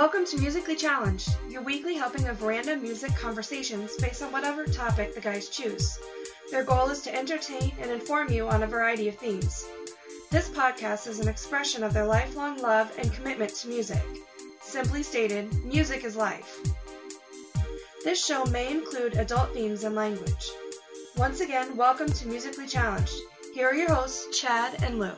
Welcome to Musically Challenged, your weekly helping of random music conversations based on whatever topic the guys choose. Their goal is to entertain and inform you on a variety of themes. This podcast is an expression of their lifelong love and commitment to music. Simply stated, music is life. This show may include adult themes and language. Once again, welcome to Musically Challenged. Here are your hosts, Chad and Lou.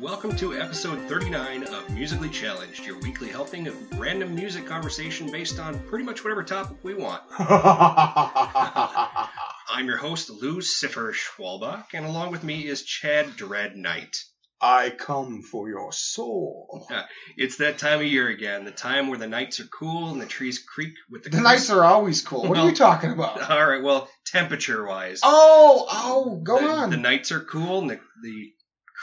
Welcome to episode 39 of Musically Challenged, your weekly helping of random music conversation based on pretty much whatever topic we want. I'm your host, Lou Siffer Schwalbach, and along with me is Chad Dread Knight. I come for your soul. It's that time of year again, the time where the nights are cool and the trees creak with the The nights are always cool. What are you talking about? All right, well, temperature wise. Oh, oh, go the, on. The nights are cool, and the, the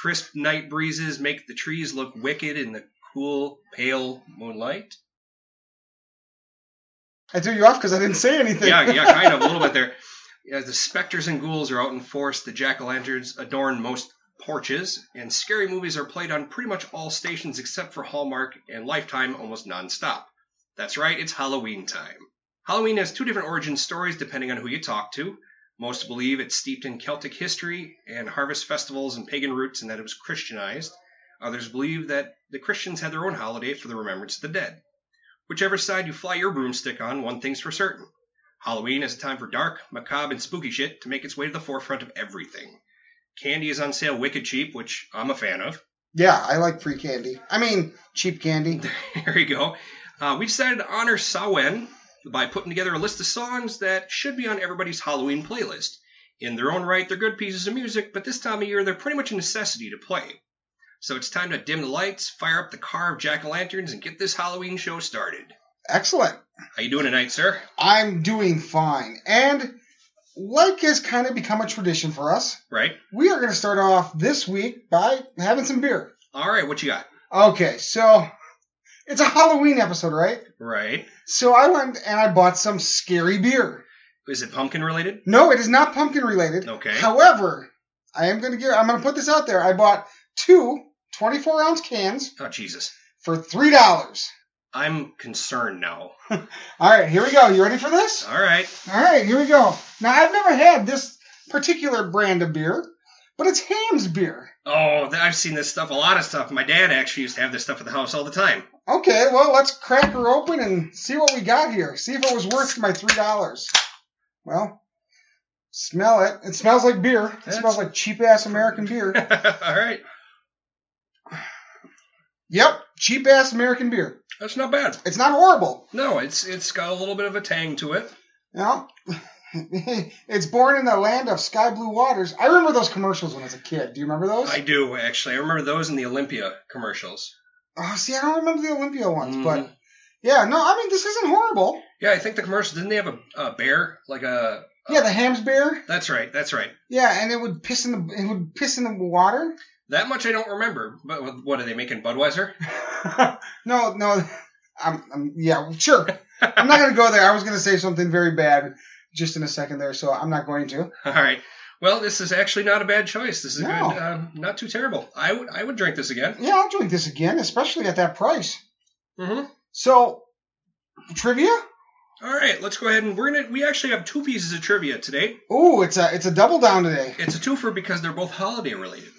crisp night breezes make the trees look wicked in the cool, pale moonlight. I threw you off because I didn't say anything. yeah, yeah, kind of a little bit there. As the specters and ghouls are out in force, the jack o' lanterns adorn most porches, and scary movies are played on pretty much all stations except for Hallmark and Lifetime almost nonstop. That's right, it's Halloween time. Halloween has two different origin stories depending on who you talk to. Most believe it's steeped in Celtic history and harvest festivals and pagan roots and that it was Christianized. Others believe that the Christians had their own holiday for the remembrance of the dead. Whichever side you fly your broomstick on, one thing's for certain. Halloween is a time for dark, macabre, and spooky shit to make its way to the forefront of everything. Candy is on sale wicked cheap, which I'm a fan of. Yeah, I like free candy. I mean, cheap candy. There you go. Uh, we decided to honor Samhain by putting together a list of songs that should be on everybody's Halloween playlist. In their own right, they're good pieces of music, but this time of year, they're pretty much a necessity to play. So it's time to dim the lights, fire up the carved jack-o'-lanterns, and get this Halloween show started. Excellent. How you doing tonight, sir? I'm doing fine. And like has kind of become a tradition for us, Right? we are going to start off this week by having some beer. All right, what you got? Okay, so it's a Halloween episode, right? Right. So I went and I bought some scary beer. Is it pumpkin related? No, it is not pumpkin related. Okay. However, I am going to give, I'm going to put this out there. I bought two 24 ounce cans Oh, Jesus. for $3. I'm concerned now. All right, here we go. You ready for this? All right. All right, here we go. Now, I've never had this particular brand of beer, but it's Hamm's beer. Oh, I've seen this stuff, a lot of stuff. My dad actually used to have this stuff at the house all the time. Okay, well, let's crack her open and see what we got here. See if it was worth my $3. Well, smell it. It smells like beer. It That's- smells like cheap ass American beer. all right. Yep, cheap ass American beer. That's not bad. It's not horrible. No, it's it's got a little bit of a tang to it. Know, it's born in the land of sky blue waters. I remember those commercials when I was a kid. Do you remember those? I do actually. I remember those in the Olympia commercials. oh, see, I don't remember the Olympia ones, Mhm. but yeah, no, I mean this isn't horrible. Yeah, I think the commercials didn't they have a, a bear like a? Yeah, the Hamm's bear. That's right. That's right. Yeah, and it would piss in the it would piss in the water. That much I don't remember. But what- what are they making Budweiser? no, no, I'm, I'm yeah, sure. I'm not gonna go there. I was gonna say something very bad just in a second there, so I'm not going to. All right. Well, this is actually not a bad choice. This is No. good. Um, not too terrible. I would I would drink this again. Yeah, I'll drink this again, especially at that price. Mm-hmm. So, trivia. All right, let's go ahead and we're gonna. We actually have two pieces of trivia today. Oh, it's a it's a double down today. It's a twofer because they're both holiday related.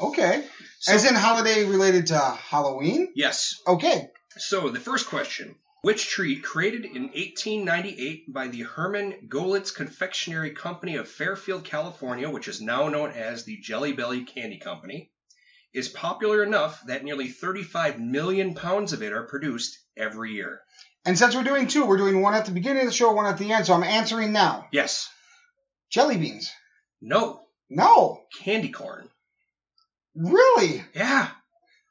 Okay. So, As in holiday related to Halloween? yes. Okay. So the first question: Which treat, created in 1898 by the Herman Goelitz Confectionery Company of Fairfield, California, which is now known as the Jelly Belly Candy Company, is popular enough that nearly 35 million pounds of it are produced every year? And since we're doing two, we're doing one at the beginning of the show, one at the end, so I'm answering now. Yes. Jelly beans. No. No. Candy corn. Really? Yeah.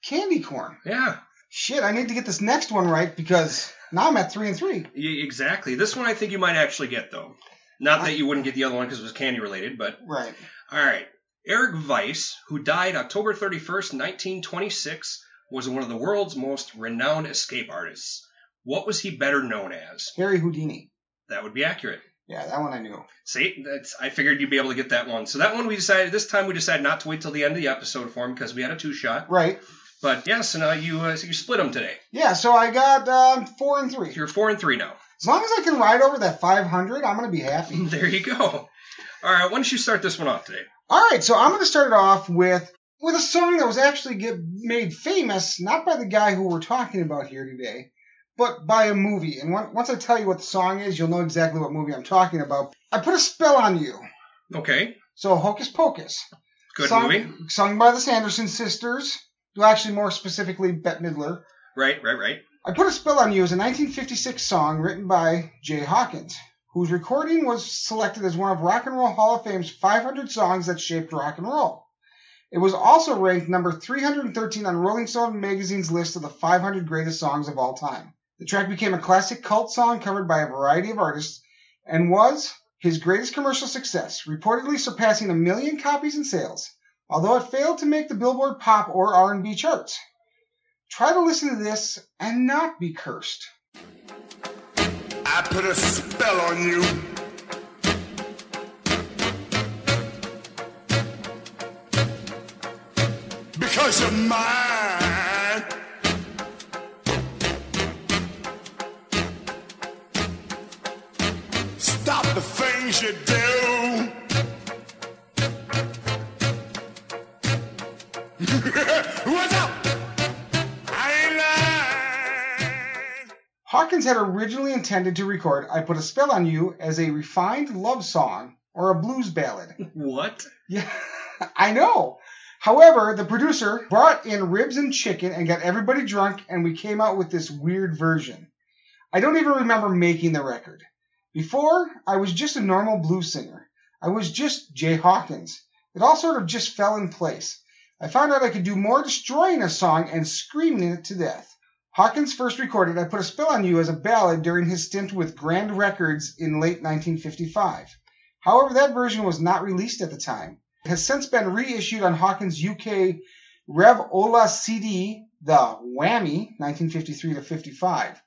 Candy corn. Yeah. Shit, I need to get this next one right because now I'm at three and three. Y- exactly. This one I think you might actually get though. Not that you wouldn't get the other one because it was candy related, but Right. all right. Eric Weiss, who died October 31st, 1926, was one of the world's most renowned escape artists. What was he better known as? Harry Houdini. That would be accurate. Yeah, that one I knew. See, that's I figured you'd be able to get that one. So that one we decided this time we decided not to wait till the end of the episode for him because we had a two shot. Right. But yeah, so now you uh, so you split them today. Yeah, so I got um, four and three. You're four and three now. As long as I can ride over that 500, I'm going to be happy. There you go. All right, why don't you start this one off today? All right, so I'm going to start it off with with a song that was actually get made famous not by the guy who we're talking about here today, but by a movie. And one, once I tell you what the song is, you'll know exactly what movie I'm talking about. I put a spell on you. Okay, So Hocus Pocus, good sung, movie. sung by the Sanderson sisters. Well, actually, more specifically, Bette Midler. Right, right, right. I Put a Spell on You is a 1956 song written by Jay Hawkins, whose recording was selected as one of Rock and Roll Hall of Fame's 500 songs that shaped rock and roll. It was also ranked number 313 on Rolling Stone magazine's list of the 500 greatest songs of all time. The track became a classic cult song covered by a variety of artists and was his greatest commercial success, reportedly surpassing a million copies in sales, although it failed to make the Billboard pop or R&B charts. Try to listen to this and not be cursed. I put a spell on you. Because you're mine. Had originally intended to record I Put a Spell on You as a refined love song or a blues ballad. What? Yeah, I know. However, the producer brought in ribs and chicken and got everybody drunk, and we came out with this weird version. I don't even remember making the record. Before, I was just a normal blues singer. I was just Jay Hawkins. It all sort of just fell in place. I found out I could do more destroying a song and screaming it to death. Hawkins first recorded I Put a Spell on You as a ballad during his stint with Grand Records in late 1955. However, that version was not released at the time. It has since been reissued on Hawkins' UK Rev Ola CD, the Whamee, 1953 to 55.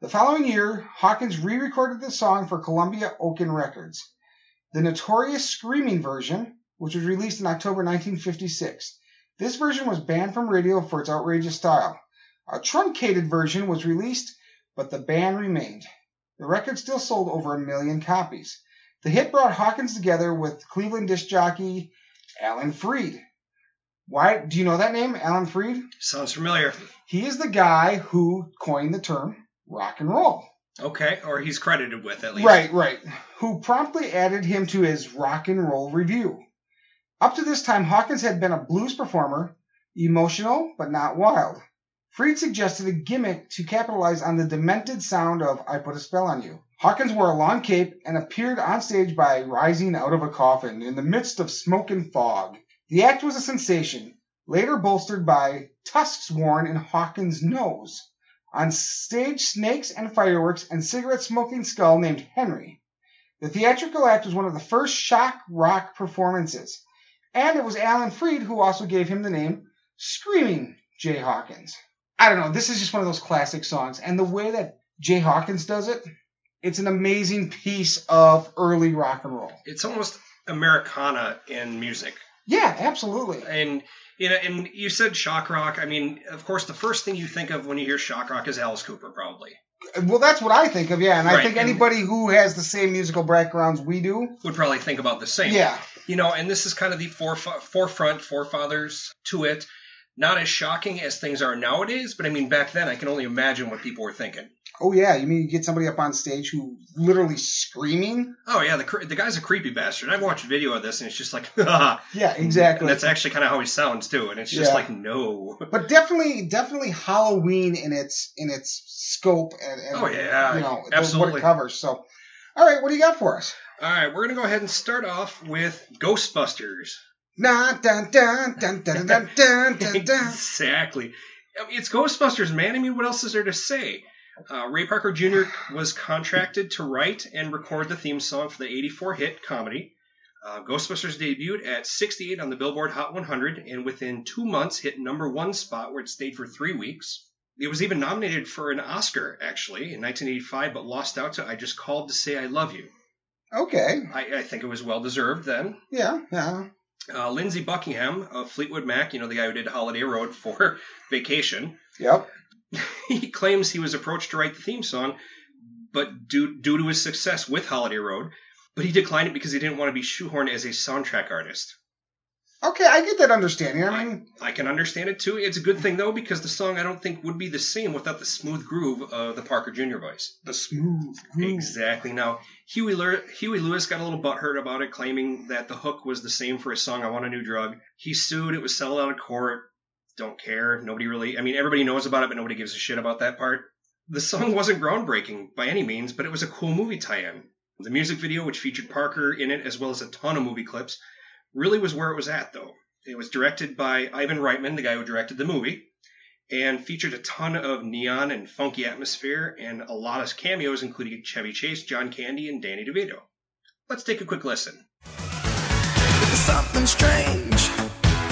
The following year, Hawkins re-recorded the song for Columbia OKeh Records. The notorious Screaming version, which was released in October 1956. This version was banned from radio for its outrageous style. A truncated version was released, but the ban remained. The record still sold over a million copies. The hit brought Hawkins together with Cleveland disc jockey Alan Freed. Why do you know that name, Alan Freed? Sounds familiar. He is the guy who coined the term rock and roll. Okay, or he's credited with at least. Right, right. Who promptly added him to his rock and roll review. Up to this time, Hawkins had been a blues performer, emotional but not wild. Freed suggested a gimmick to capitalize on the demented sound of I Put a Spell on You. Hawkins wore a long cape and appeared on stage by rising out of a coffin in the midst of smoke and fog. The act was a sensation, later bolstered by tusks worn in Hawkins' nose. On stage, snakes and fireworks and cigarette smoking skull named Henry. The theatrical act was one of the first shock rock performances, and it was Alan Freed who also gave him the name Screaming Jay Hawkins. I don't know, this is just one of those classic songs, and the way that Jay Hawkins does it, it's an amazing piece of early rock and roll. It's almost Americana in music. Yeah, absolutely. And you know, and you said shock rock. I mean, of course, the first thing you think of when you hear shock rock is Alice Cooper, probably. Well, that's what I think of, yeah, and I Right, think and- anybody who has the same musical backgrounds we do, Would probably think about the same. yeah, You know, and this is kind of the foref- forefront forefathers to it. Not as shocking as things are nowadays, but I mean, back then, I can only imagine what people were thinking. Oh yeah, you mean you get somebody up on stage who literally screaming? Oh yeah, the the guy's a creepy bastard. I've watched video of this, and it's just like, Yeah, exactly. that's actually kind of how he sounds too. And it's just Yeah. like, no. but definitely, definitely Halloween in its in its scope and, and Oh, yeah, you know what absolutely. it covers. So, all right, what do you got for us? All right, we're gonna go ahead and start off with Ghostbusters. Dun dun dun dun dun dun dun dun dun. exactly. It's Ghostbusters, man. I mean, what else is there to say? Uh, Ray Parker Jr. was contracted to write and record the theme song for the 84 hit comedy. Uh, Ghostbusters debuted at 68 on the Billboard Hot 100 and within two months hit number one spot where it stayed for three weeks. It was even nominated for an Oscar, actually, in 1985, but lost out to I Just Called to Say I Love You. Okay, I, I think it was well deserved then. yeah, yeah. Uh, Lindsey Buckingham of Fleetwood Mac, you know, the guy who did Holiday Road for Vacation, Yep. he claims he was approached to write the theme song, but due, due to his success with Holiday Road, but he declined it because he didn't want to be shoehorned as a soundtrack artist. Okay, I get that understanding. I mean, I can understand it too. It's a good thing though because the song I don't think would be the same without the smooth groove of the Parker Jr. voice. the smooth groove. Exactly. Now Huey, Huey Lewis got a little butthurt about it, claiming that the hook was the same for his song "I Want a New Drug." He sued. It was settled out of court. Don't care. Nobody really. I mean, everybody knows about it, but nobody gives a shit about that part. The song wasn't groundbreaking by any means, but it was a cool movie tie-in. The music video, which featured Parker in it as well as a ton of movie clips, really was where it was at, though. It was directed by Ivan Reitman, the guy who directed the movie, and featured a ton of neon and funky atmosphere and a lot of cameos, including Chevy Chase, John Candy, and Danny DeVito. Let's take a quick listen. There's something strange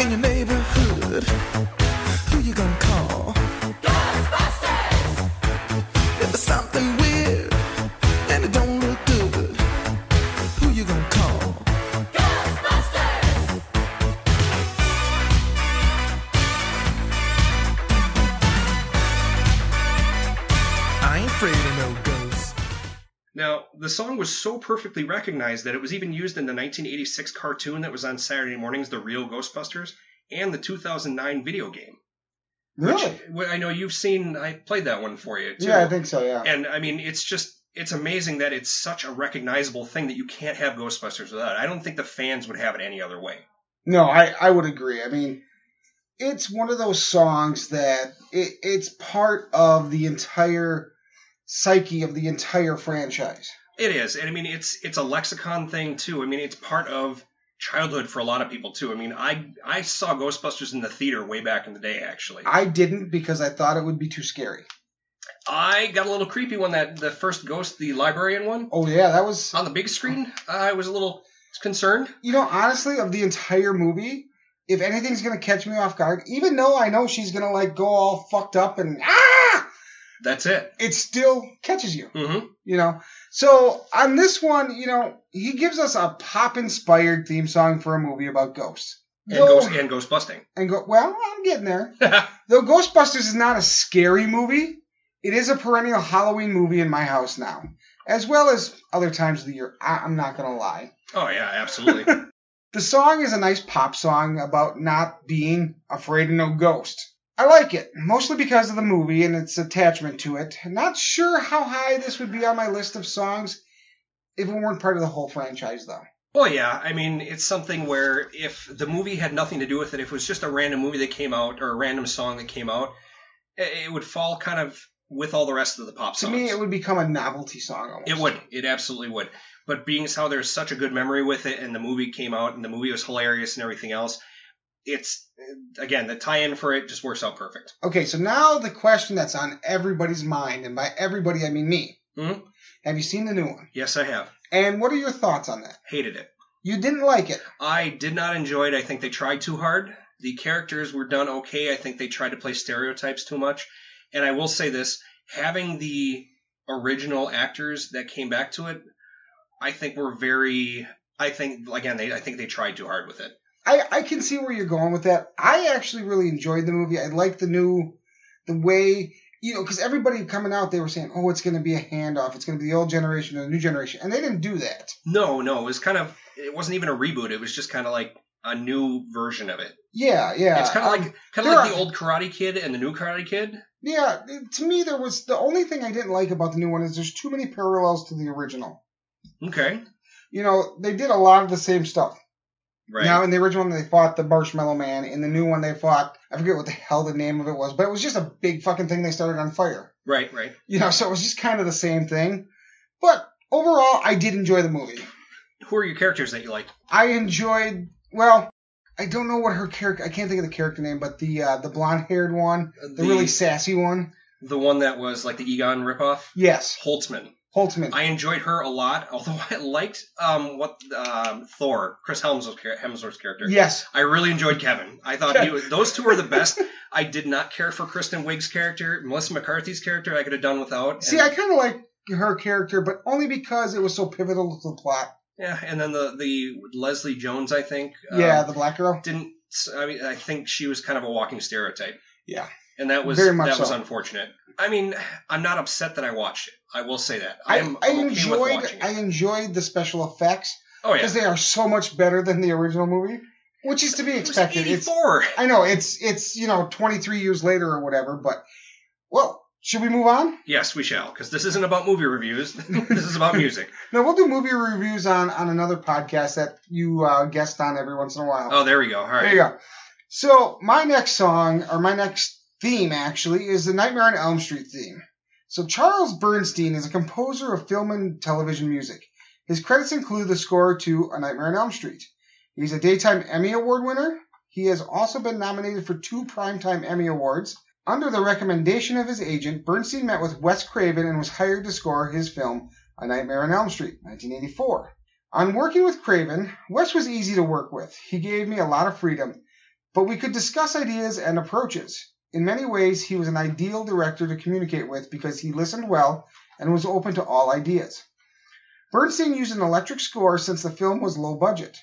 in your neighborhood, Now, the song was so perfectly recognized that it was even used in the 1986 cartoon that was on Saturday mornings, The Real Ghostbusters, and the 2009 video game. Really? Which I know you've seen. I played that one for you too. Yeah, I think so. Yeah. And I mean, it's just it's amazing that it's such a recognizable thing that you can't have Ghostbusters without. it. I don't think the fans would have it any other way. No, I, I would agree. I mean, it's one of those songs that it, it's part of the entire psyche of the entire franchise. It is, and I mean, it's it's a lexicon thing too. I mean, it's part of childhood for a lot of people too. I mean, I I saw Ghostbusters in the theater way back in the day. Actually, I didn't because I thought it would be too scary. I got a little creepy when that the first Ghost, the librarian one, Oh yeah, that was. on the big screen. I was a little concerned. You know, honestly, of the entire movie, if anything's gonna catch me off guard, even though I know she's gonna like go all fucked up and ah, That's it. it still catches you. hmm you know. So on this one, you know, he gives us a pop inspired theme song for a movie about ghosts. And Though- ghost and ghost busting. and go well, I'm getting there. Though Ghostbusters is not a scary movie, it is a perennial Halloween movie in my house now, as well as other times of the year. I, I'm not gonna lie. oh yeah, absolutely. The song is a nice pop song about not being afraid of no ghost. I like it, mostly because of the movie and its attachment to it. Not sure how high this would be on my list of songs if it weren't part of the whole franchise, though. Well, yeah. I mean, it's something where if the movie had nothing to do with it, if it was just a random movie that came out or a random song that came out, it would fall kind of with all the rest of the pop songs. To me, it would become a novelty song almost. It would. It absolutely would. But being as how there's such a good memory with it, and the movie came out, and the movie was hilarious and everything else, it's again the tie-in for it just works out perfect. Okay, so now the question that's on everybody's mind, and by everybody I mean me. Mhm. Have you seen the new one? Yes, I have And what are your thoughts on that? hated it. You didn't like it. I did not enjoy it. I think they tried too hard. The characters were done okay. I think they tried to play stereotypes too much. And I will say this having the original actors that came back to it, I think were very. I think, again, they, I think they tried too hard with it. I, I can see where you're going with that. I actually really enjoyed the movie. I like the new, the way, you know, because everybody coming out, they were saying, oh, it's going to be a handoff. It's going to be the old generation and the new generation. And they didn't do that. No, no, it was kind of. It wasn't even a reboot. It was just kind of like a new version of it. Yeah, yeah. it's kind of um, like kind of like are- the old Karate Kid and the new Karate Kid. Yeah, to me, there was the only thing I didn't like about the new one is there's too many parallels to the original. Okay, You know, they did a lot of the same stuff. Right. Now, in the original one, they fought the Marshmallow Man. In the new one, they fought, I forget what the hell the name of it was, but it was just a big fucking thing they started on fire. right, right. You know, so it was just kind of the same thing. But overall, I did enjoy the movie. Who are your characters that you like? I enjoyed, well, I don't know what her character, I can't think of the character name, but the uh, the blonde haired one, the, really sassy one. the one that was like the Egon ripoff, Yes, Holtzman. Holtzman. I enjoyed her a lot, although I liked um, what um, Thor, Chris Hemsworth's, char- Hemsworth's character. yes, I really enjoyed Kevin. I thought he was, those two were the best. I did not care for Kristen Wiig's character, Melissa McCarthy's character. I could have done without. See, and- I kind of like her character, but only because it was so pivotal to the plot. Yeah, and then the the Leslie Jones, I think. um, yeah, the black girl. didn't. I mean, I think she was kind of a walking stereotype. Yeah. and that was Very much that was unfortunate. I mean, I'm not upset that I watched it. I will say that. I, I'm, I I'm okay enjoyed it. I enjoyed the special effects oh yeah, because they are so much better than the original movie, which is to be it expected. It's I know it's it's you know 23 years later or whatever, but well, should we move on? Yes, we shall, because this isn't about movie reviews. this is about music. No, we'll do movie reviews on on another podcast that you uh, guest on every once in a while. Oh, there we go. All There you go. So my next song, or my next theme actually, is the Nightmare on Elm Street theme. So Charles Bernstein is a composer of film and television music. His credits include the score to A Nightmare on Elm Street. He's a daytime Emmy Award winner. He has also been nominated for two Primetime Emmy Awards. Under the recommendation of his agent, Bernstein met with Wes Craven and was hired to score his film A Nightmare on Elm Street, 1984. On working with Craven, Wes was easy to work with. He gave me a lot of freedom, but we could discuss ideas and approaches. In many ways, he was an ideal director to communicate with because he listened well and was open to all ideas. Bernstein used an electric score since the film was low budget.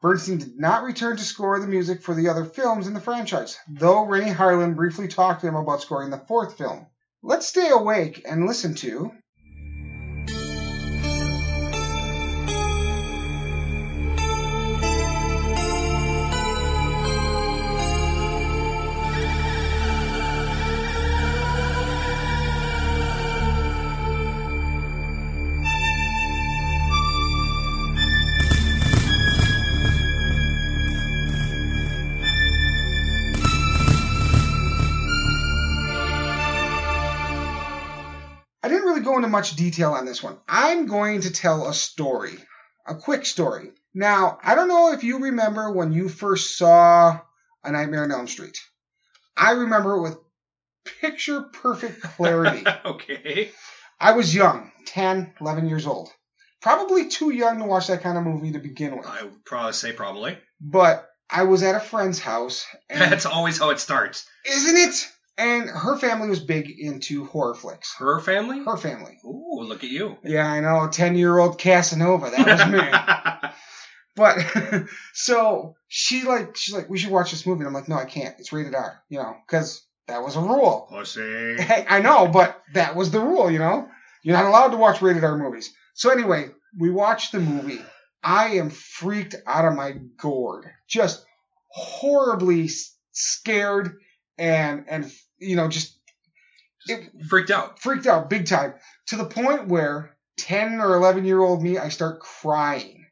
Bernstein did not return to score the music for the other films in the franchise, though Renny Harlin briefly talked to him about scoring the fourth film. Let's stay awake and listen to into much detail on this one. I'm going to tell a story, a quick story. Now, I don't know if you remember when you first saw A Nightmare on Elm Street. I remember it with picture perfect clarity. okay. I was young, 10, 11 years old. Probably too young to watch that kind of movie to begin with. I would probably say probably. But I was at a friend's house, and That's always how it starts. isn't it? And her family was big into horror flicks. Her family. Her family. Ooh, look at you. Yeah, I know, 10 year old Casanova. That was me. But so she like she's like we should watch this movie. And I'm like, no, I can't. It's rated R. You know, because that was a rule. Pussy. Hey, I know, but that was the rule. You know, you're not allowed to watch rated R movies. So anyway, we watched the movie. I am freaked out of my gourd, just horribly scared and and you know just Freaked out. freaked out big time to the point where 10 or 11 year old me, I start crying,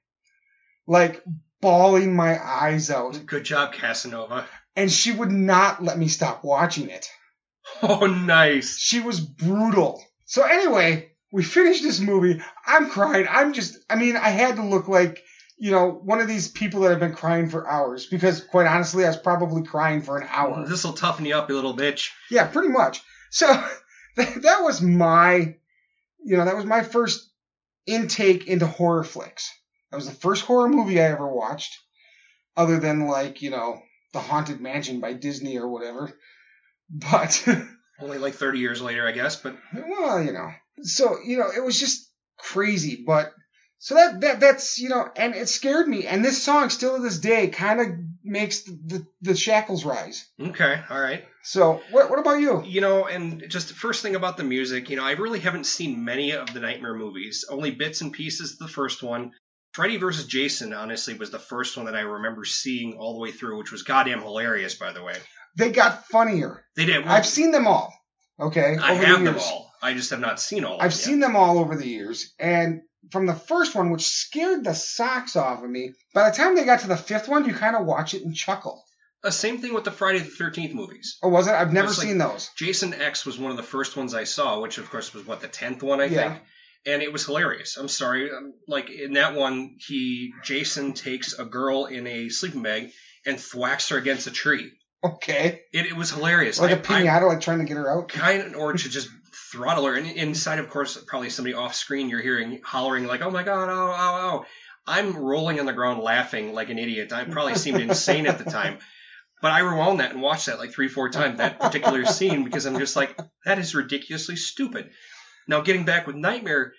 like bawling my eyes out. Good job, Casanova. And she would not let me stop watching it. Oh, nice. She was brutal. So anyway, we finished this movie. I'm crying. I'm just, I mean, I had to look like, you know, one of these people that have been crying for hours because quite honestly, I was probably crying for an hour. This will toughen you up, you little bitch. Yeah, pretty much. So that, that was my, you know, that was my first intake into horror flicks. That was the first horror movie I ever watched, other than like, you know, The Haunted Mansion by Disney or whatever. But, Only like 30 years later, I guess, but well, you know, so, you know, it was just crazy, but so that, that, that's, you know, and it scared me. And this song still to this day kind of makes the, the, the shackles rise. okay, all right. So what, what about you? You know, and just the first thing about the music, you know, I really haven't seen many of the Nightmare movies. Only bits and pieces. The first one, Freddy versus Jason, honestly, was the first one that I remember seeing all the way through, which was goddamn hilarious, by the way. They got funnier. They did. I've seen them all. Okay, I have the them all. I just have not seen all. of I've them seen them all over the years, and from the first one, which scared the socks off of me, by the time they got to the fifth one, you kind of watch it and chuckle. Uh, same thing with the Friday the Thirteenth movies. Oh, was it? I've never It's like- seen those. Jason X was one of the first ones I saw, which of course was what the tenth one, I Yeah. think. And it was hilarious. I'm sorry, um, like in that one, he Jason takes a girl in a sleeping bag and thwacks her against a tree. Okay, It, it was hilarious. like a I- I- pinata, like trying to get her out. kind of, or to just throttle her. And inside, of course, probably somebody off screen, you're hearing hollering like, "Oh my god, oh, oh, oh!" I'm rolling on the ground laughing like an idiot. I probably seemed insane at the time, but I rewound that and watched that like three, four times that particular scene because I'm just like, that is ridiculously stupid. Now, getting back with Nightmare,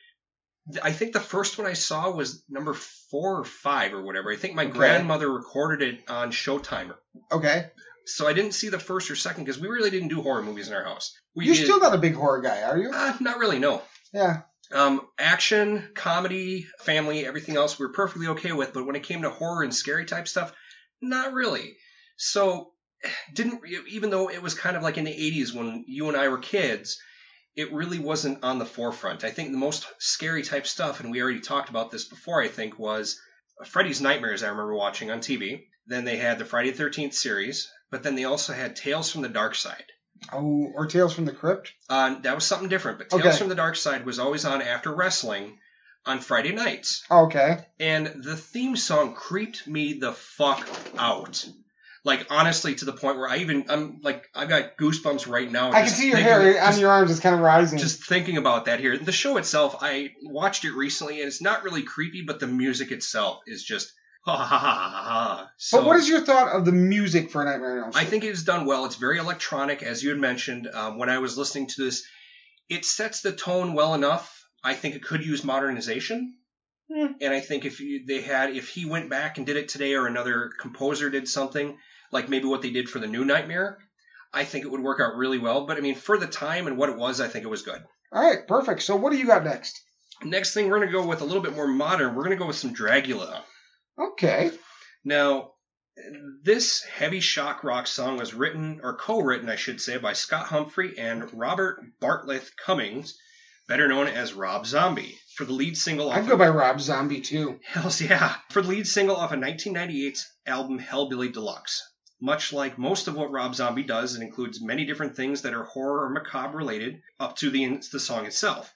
I think the first one I saw was number four or five or whatever. I think my Okay. grandmother recorded it on Showtime. Okay. So I didn't see the first or second because we really didn't do horror movies in our house. We You're did, still not a big horror guy, are you? uh, not really, no. Yeah. Um, action, comedy, family, everything else we were perfectly okay with, but when it came to horror and scary type stuff, not really. So, didn't even though it was kind of like in the 80s when you and I were kids, it really wasn't on the forefront. I think the most scary type stuff, and we already talked about this before, I think, was Freddy's Nightmares, I remember watching on TV. Then they had the Friday the 13th series, but then they also had Tales from the Dark Side. Oh, or Tales from the Crypt. Uh, that was something different, but Tales Okay. from the Dark Side was always on after wrestling on Friday nights. Okay. And the theme song creeped me the fuck out. Like honestly, to the point where I even I'm like I've got goosebumps right now. I can see your hair on your arms. It's kind of rising. just thinking about that here. The show itself, I watched it recently, and it's not really creepy, but the music itself is just ha ha ha ha ha. ha. So, but what is your thought of the music for Nightmare on Elm I Street? think it is done well. It's very electronic, as you had mentioned. Um, when I was listening to this, it sets the tone well enough. I think it could use modernization. Hmm. And I think if you, they had, if he went back and did it today, or another composer did something like maybe what they did for the new Nightmare, I think it would work out really well. But I mean, for the time and what it was, I think it was good. All right, perfect. So what do you got next? Next thing, we're going to go with a little bit more modern. We're going to go with some Dragula. Okay. Now, this heavy shock rock song was written, or co written, I should say, by Scott Humphrey and Robert Bartlett Cummings, better known as Rob Zombie, for the lead single off I'd go by Rob Zombie too. Hells yeah, for the lead single off of 1998's album Hellbilly Deluxe. Much like most of what Rob Zombie does, it includes many different things that are horror or macabre related, up to the, the song itself.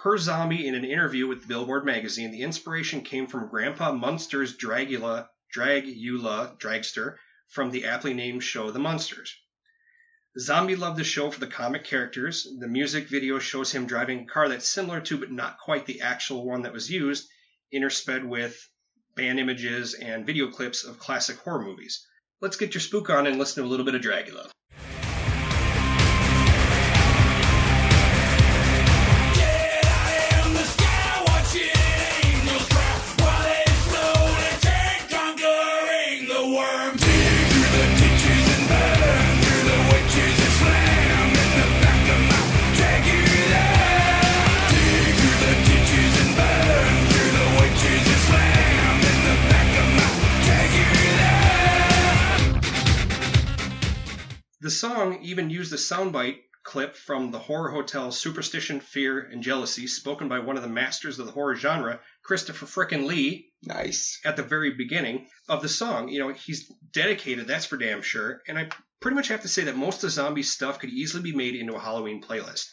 Per Zombie, in an interview with Billboard magazine, the inspiration came from Grandpa Munster's Dragula, Dragula Dragster from the aptly named show The Munsters. Zombie loved the show for the comic characters. The music video shows him driving a car that's similar to, but not quite the actual one that was used, intersped with band images and video clips of classic horror movies. Let's get your spook on and listen to a little bit of Dragula. Song even used a soundbite clip from the horror hotel Superstition, Fear, and Jealousy, spoken by one of the masters of the horror genre, Christopher Frickin' Lee, Nice. at the very beginning of the song. You know, he's dedicated, that's for damn sure. And I pretty much have to say that most of the zombie stuff could easily be made into a Halloween playlist.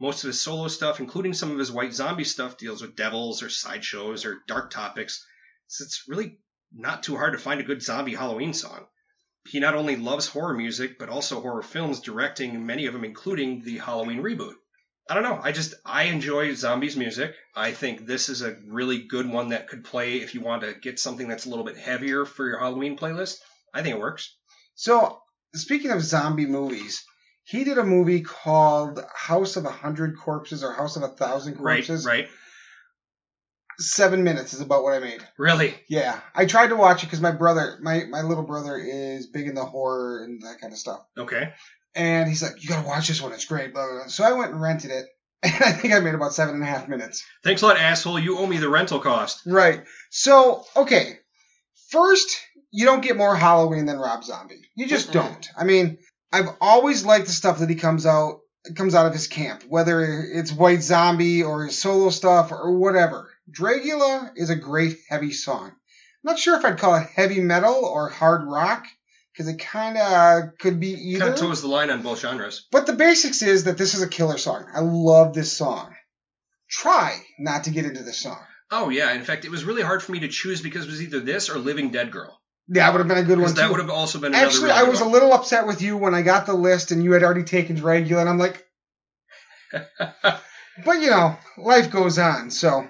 Most of his solo stuff, including some of his white zombie stuff, deals with devils or sideshows or dark topics. So it's really not too hard to find a good zombie Halloween song. He not only loves horror music, but also horror films, directing many of them, including the Halloween reboot. I don't know. I just I enjoy zombies music. I think this is a really good one that could play if you want to get something that's a little bit heavier for your Halloween playlist. I think it works. So speaking of zombie movies, he did a movie called House of a Hundred Corpses or House of a Thousand Corpses. Right, right. Seven minutes is about what I made. Really? Yeah, I tried to watch it because my brother, my my little brother, is big into horror and that kind of stuff. Okay. And he's like, "You gotta watch this one; it's great." Blah, blah, blah. So I went and rented it, and I think I made about seven and a half minutes. Thanks a lot, asshole. You owe me the rental cost. Right. So okay, first, you don't get more Halloween than Rob Zombie. You just Mm-mm. don't. I mean, I've always liked the stuff that he comes out comes out of his camp, whether it's White Zombie or his solo stuff or whatever. Dragula is a great heavy song. I'm not sure if I'd call it heavy metal or hard rock because it kind of could be either. Kind of toes the line on both genres. But the basics is that this is a killer song. I love this song. Try not to get into this song. Oh yeah. In fact, it was really hard for me to choose because it was either this or Living Dead Girl. Yeah, that would have been a good one that too. would have also been another. Actually, I was a little upset with you when I got the list and you had already taken Dragula, and I'm like, but you know, life goes on. So,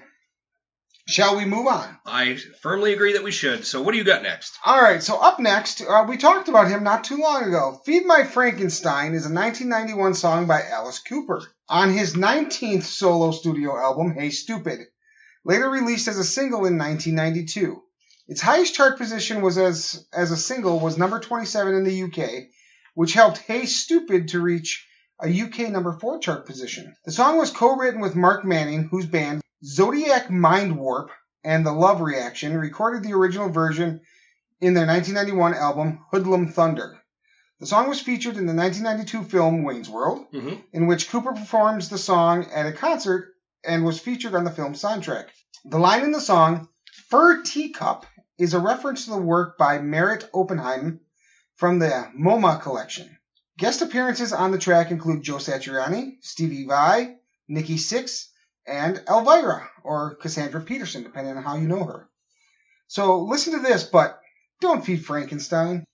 shall we move on? I firmly agree that we should. So what do you got next? All right. So up next, uh, we talked about him not too long ago. "Feed My Frankenstein" is a 1991 song by Alice Cooper on his 19th solo studio album, "Hey Stupid." later released as a single in 1992. Its highest chart position was as as a single was number 27 in the UK, which helped Hey Stupid to reach a UK number 4 chart position. The song was co-written with Mark Manning, whose band Zodiac Mind Warp and The Love Reaction recorded the original version in their 1991 album Hoodlum Thunder. The song was featured in the 1992 film Wayne's World, hmm in which Cooper performs the song at a concert and was featured on the film's soundtrack. The line in the song, Fur Teacup, is a reference to the work by Meret Oppenheim from the MoMA collection. Guest appearances on the track include Joe Satriani, Stevie Vai, Nikki Sixx, and Elvira, or Cassandra Peterson, depending on how you know her. So listen to this, but don't feed Frankenstein.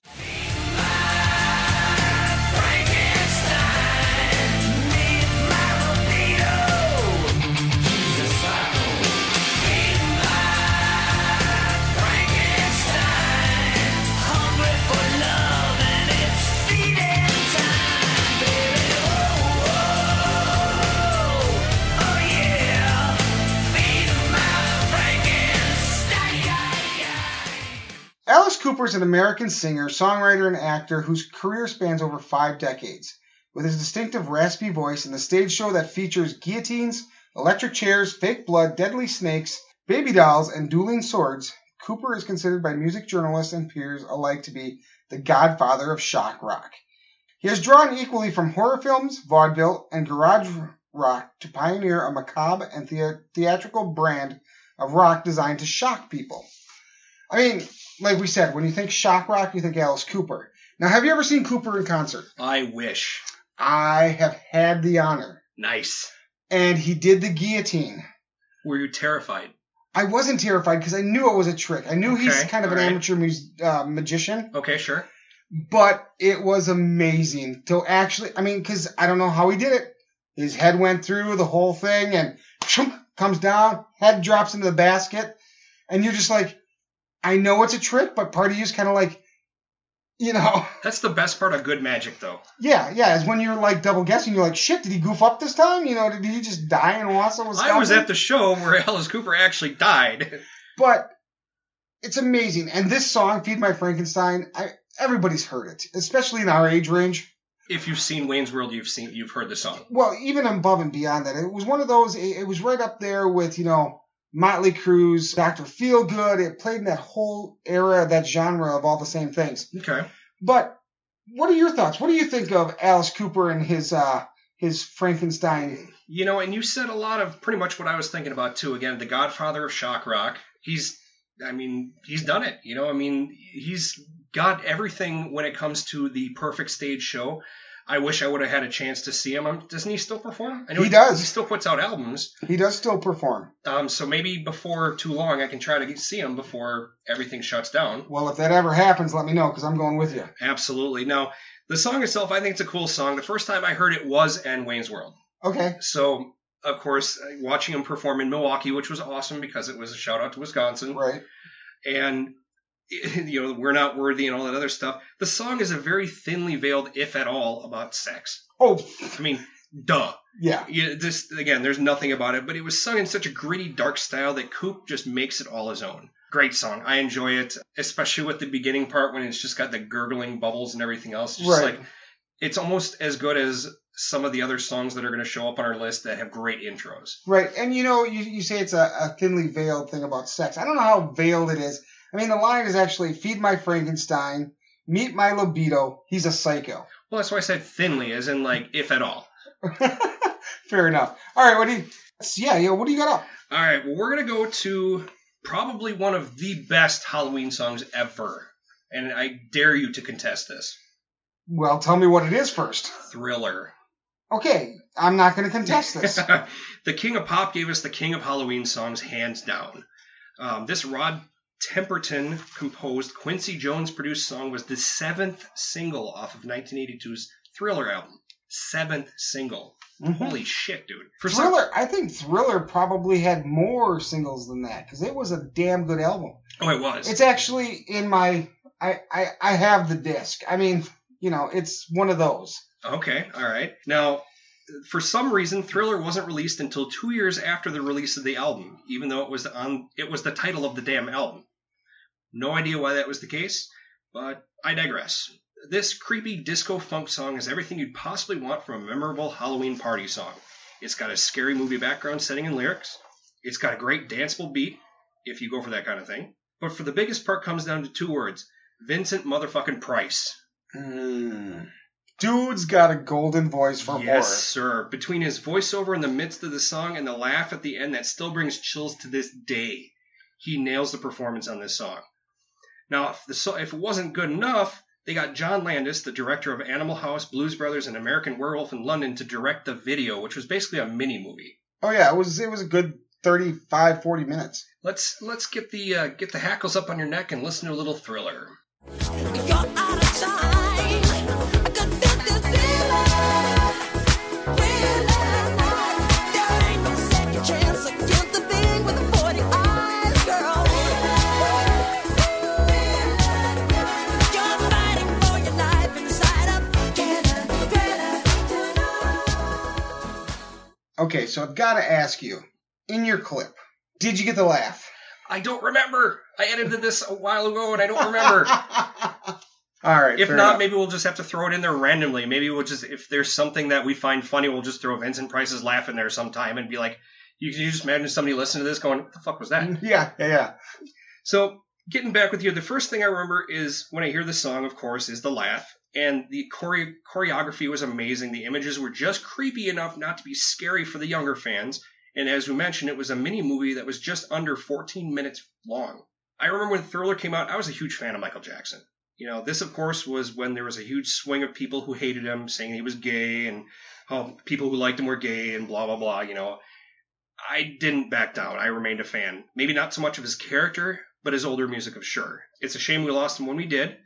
Alice Cooper is an American singer, songwriter, and actor whose career spans over five decades. With his distinctive raspy voice and the stage show that features guillotines, electric chairs, fake blood, deadly snakes, baby dolls, and dueling swords, Cooper is considered by music journalists and peers alike to be the godfather of shock rock. He has drawn equally from horror films, vaudeville, and garage rock to pioneer a macabre and thea- theatrical brand of rock designed to shock people. I mean, like we said, when you think shock rock, you think Alice Cooper. Now, have you ever seen Cooper in concert? I wish. I have had the honor. Nice. And he did the guillotine. Were you terrified? I wasn't terrified because I knew it was a trick. I knew he's kind of an alright. amateur mus- uh, magician, Okay, sure. but it was amazing to actually. I mean, because I don't know how he did it. His head went through the whole thing and chunk, comes down, head drops into the basket, and you're just like, I know it's a trick, but part of you's kind of like, you know, That's the best part of good magic, though. yeah, yeah. Is when you're like double guessing, you're like, shit, did he goof up this time? You know, did he just die in Wausau, Wisconsin? I was at the show where Alice Cooper actually died. but it's amazing. And this song, "Feed My Frankenstein," I, everybody's heard it, especially in our age range. If you've seen Wayne's World, you've seen you've heard the song. Well, even above and beyond that, it was one of those. It, it was right up there with you know Motley Crue's Doctor Feelgood. It played in that whole era, that genre of all the same things. Okay. But what are your thoughts? What do you think of Alice Cooper and his uh his Frankenstein? You know, and you said a lot of pretty much what I was thinking about too. Again, the Godfather of shock rock. He's, I mean, he's done it. You know, I mean, he's got everything when it comes to the perfect stage show. I wish I would have had a chance to see him. Um, doesn't he still perform? I know He does. He still puts out albums. He does still perform. Um, so maybe before too long, I can try to get, see him before everything shuts down. Well, if that ever happens, let me know because I'm going with you. Absolutely. Now, the song itself, I think it's a cool song. The first time I heard it was in Wayne's World. Okay. So, of course, uh, watching him perform in Milwaukee, which was awesome because it was a shout out to Wisconsin, Right. and you know we're not worthy and all that other stuff. The song is a very thinly veiled, if at all, about sex. Oh, I mean, duh. yeah. You, this again, there's nothing about it, but it was sung in such a gritty, dark style that Coop just makes it all his own. Great song. I enjoy it, especially with the beginning part when it's just got the gurgling bubbles and everything else. It's just Right. like it's almost as good as some of the other songs that are going to show up on our list that have great intros. Right. And you know, you, you say it's a, a thinly veiled thing about sex. I don't know how veiled it is. I mean, the line is actually feed my Frankenstein, meet my libido, he's a psycho. Well, that's why I said thinly, as in like if at all. Fair enough. All right, what do you, yeah, yeah, what do you got up? All right, well, we're going to go to probably one of the best Halloween songs ever. And I dare you to contest this Well, tell me what it is first. Thriller. Okay, I'm not going to contest this. the King of Pop gave us the King of Halloween songs hands down. Um, this Rod Temperton composed, Quincy Jones produced song was the seventh single off of 1982's Thriller album. Seventh single. Mhm. Holy shit, dude. For some, Thriller, I think Thriller probably had more singles than that because it was a damn good album. oh, it was. It's actually in my, I, I, I have the disc. I mean, you know, it's one of those. Okay, all right. Now, For some reason, Thriller wasn't released until two years after the release of the album, even though it was on it was the title of the damn album. No idea why that was the case, but I digress. This creepy disco funk song is everything you'd possibly want from a memorable Halloween party song. It's got a scary movie background setting and lyrics. It's got a great danceable beat, if you go for that kind of thing. But for the biggest part comes down to two words. Vincent motherfucking Price. Mm. Dude's got a golden voice for more. yes, sir. Between his voiceover in the midst of the song and the laugh at the end that still brings chills to this day, he nails the performance on this song. Now, if, the, if it wasn't good enough, they got John Landis, the director of Animal House, Blues Brothers, and American Werewolf in London, to direct the video, which was basically a mini movie. Oh yeah, it was it was a good 35, 40 minutes. Let's let's get the uh, get the hackles up on your neck and listen to a little thriller. Okay, so I've got to ask you, in your clip, did you get the laugh? I don't remember. I edited this a while ago and I don't remember. All right. if not, enough. maybe we'll just have to throw it in there randomly. Maybe we'll just if there's something that we find funny, we'll just throw Vincent Price's laugh in there sometime and be like, you can you just imagine somebody listening to this going, what the fuck was that? Yeah, yeah, yeah. So, getting back with you, the first thing I remember is when I hear the song, of course, is the laugh. And the chore- choreography was amazing. The images were just creepy enough not to be scary for the younger fans. And as we mentioned, it was a mini movie that was just under 14 minutes long. I remember when Thriller came out, I was a huge fan of Michael Jackson. You know, this, of course, was when there was a huge swing of people who hated him, saying he was gay, and how people who liked him were gay, and blah, blah, blah, you know. I didn't back down. I remained a fan. Maybe not so much of his character, but his older music of sure. It's a shame we lost him when we did,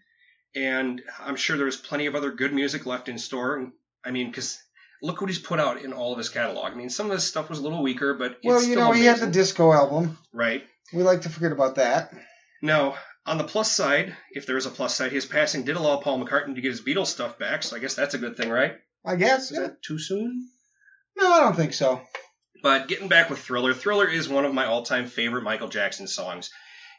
and I'm sure there's plenty of other good music left in store. I mean, because look what he's put out in all of his catalog. I mean, some of his stuff was a little weaker, but it's still Well, you know, he had the disco album. right. We like to forget about that. Now, on the plus side, if there is a plus side, his passing did allow Paul McCartney to get his Beatles stuff back, so I guess that's a good thing, right? I guess. Is yeah. that too soon? No, I don't think so. But getting back with Thriller, Thriller is one of my all-time favorite Michael Jackson songs.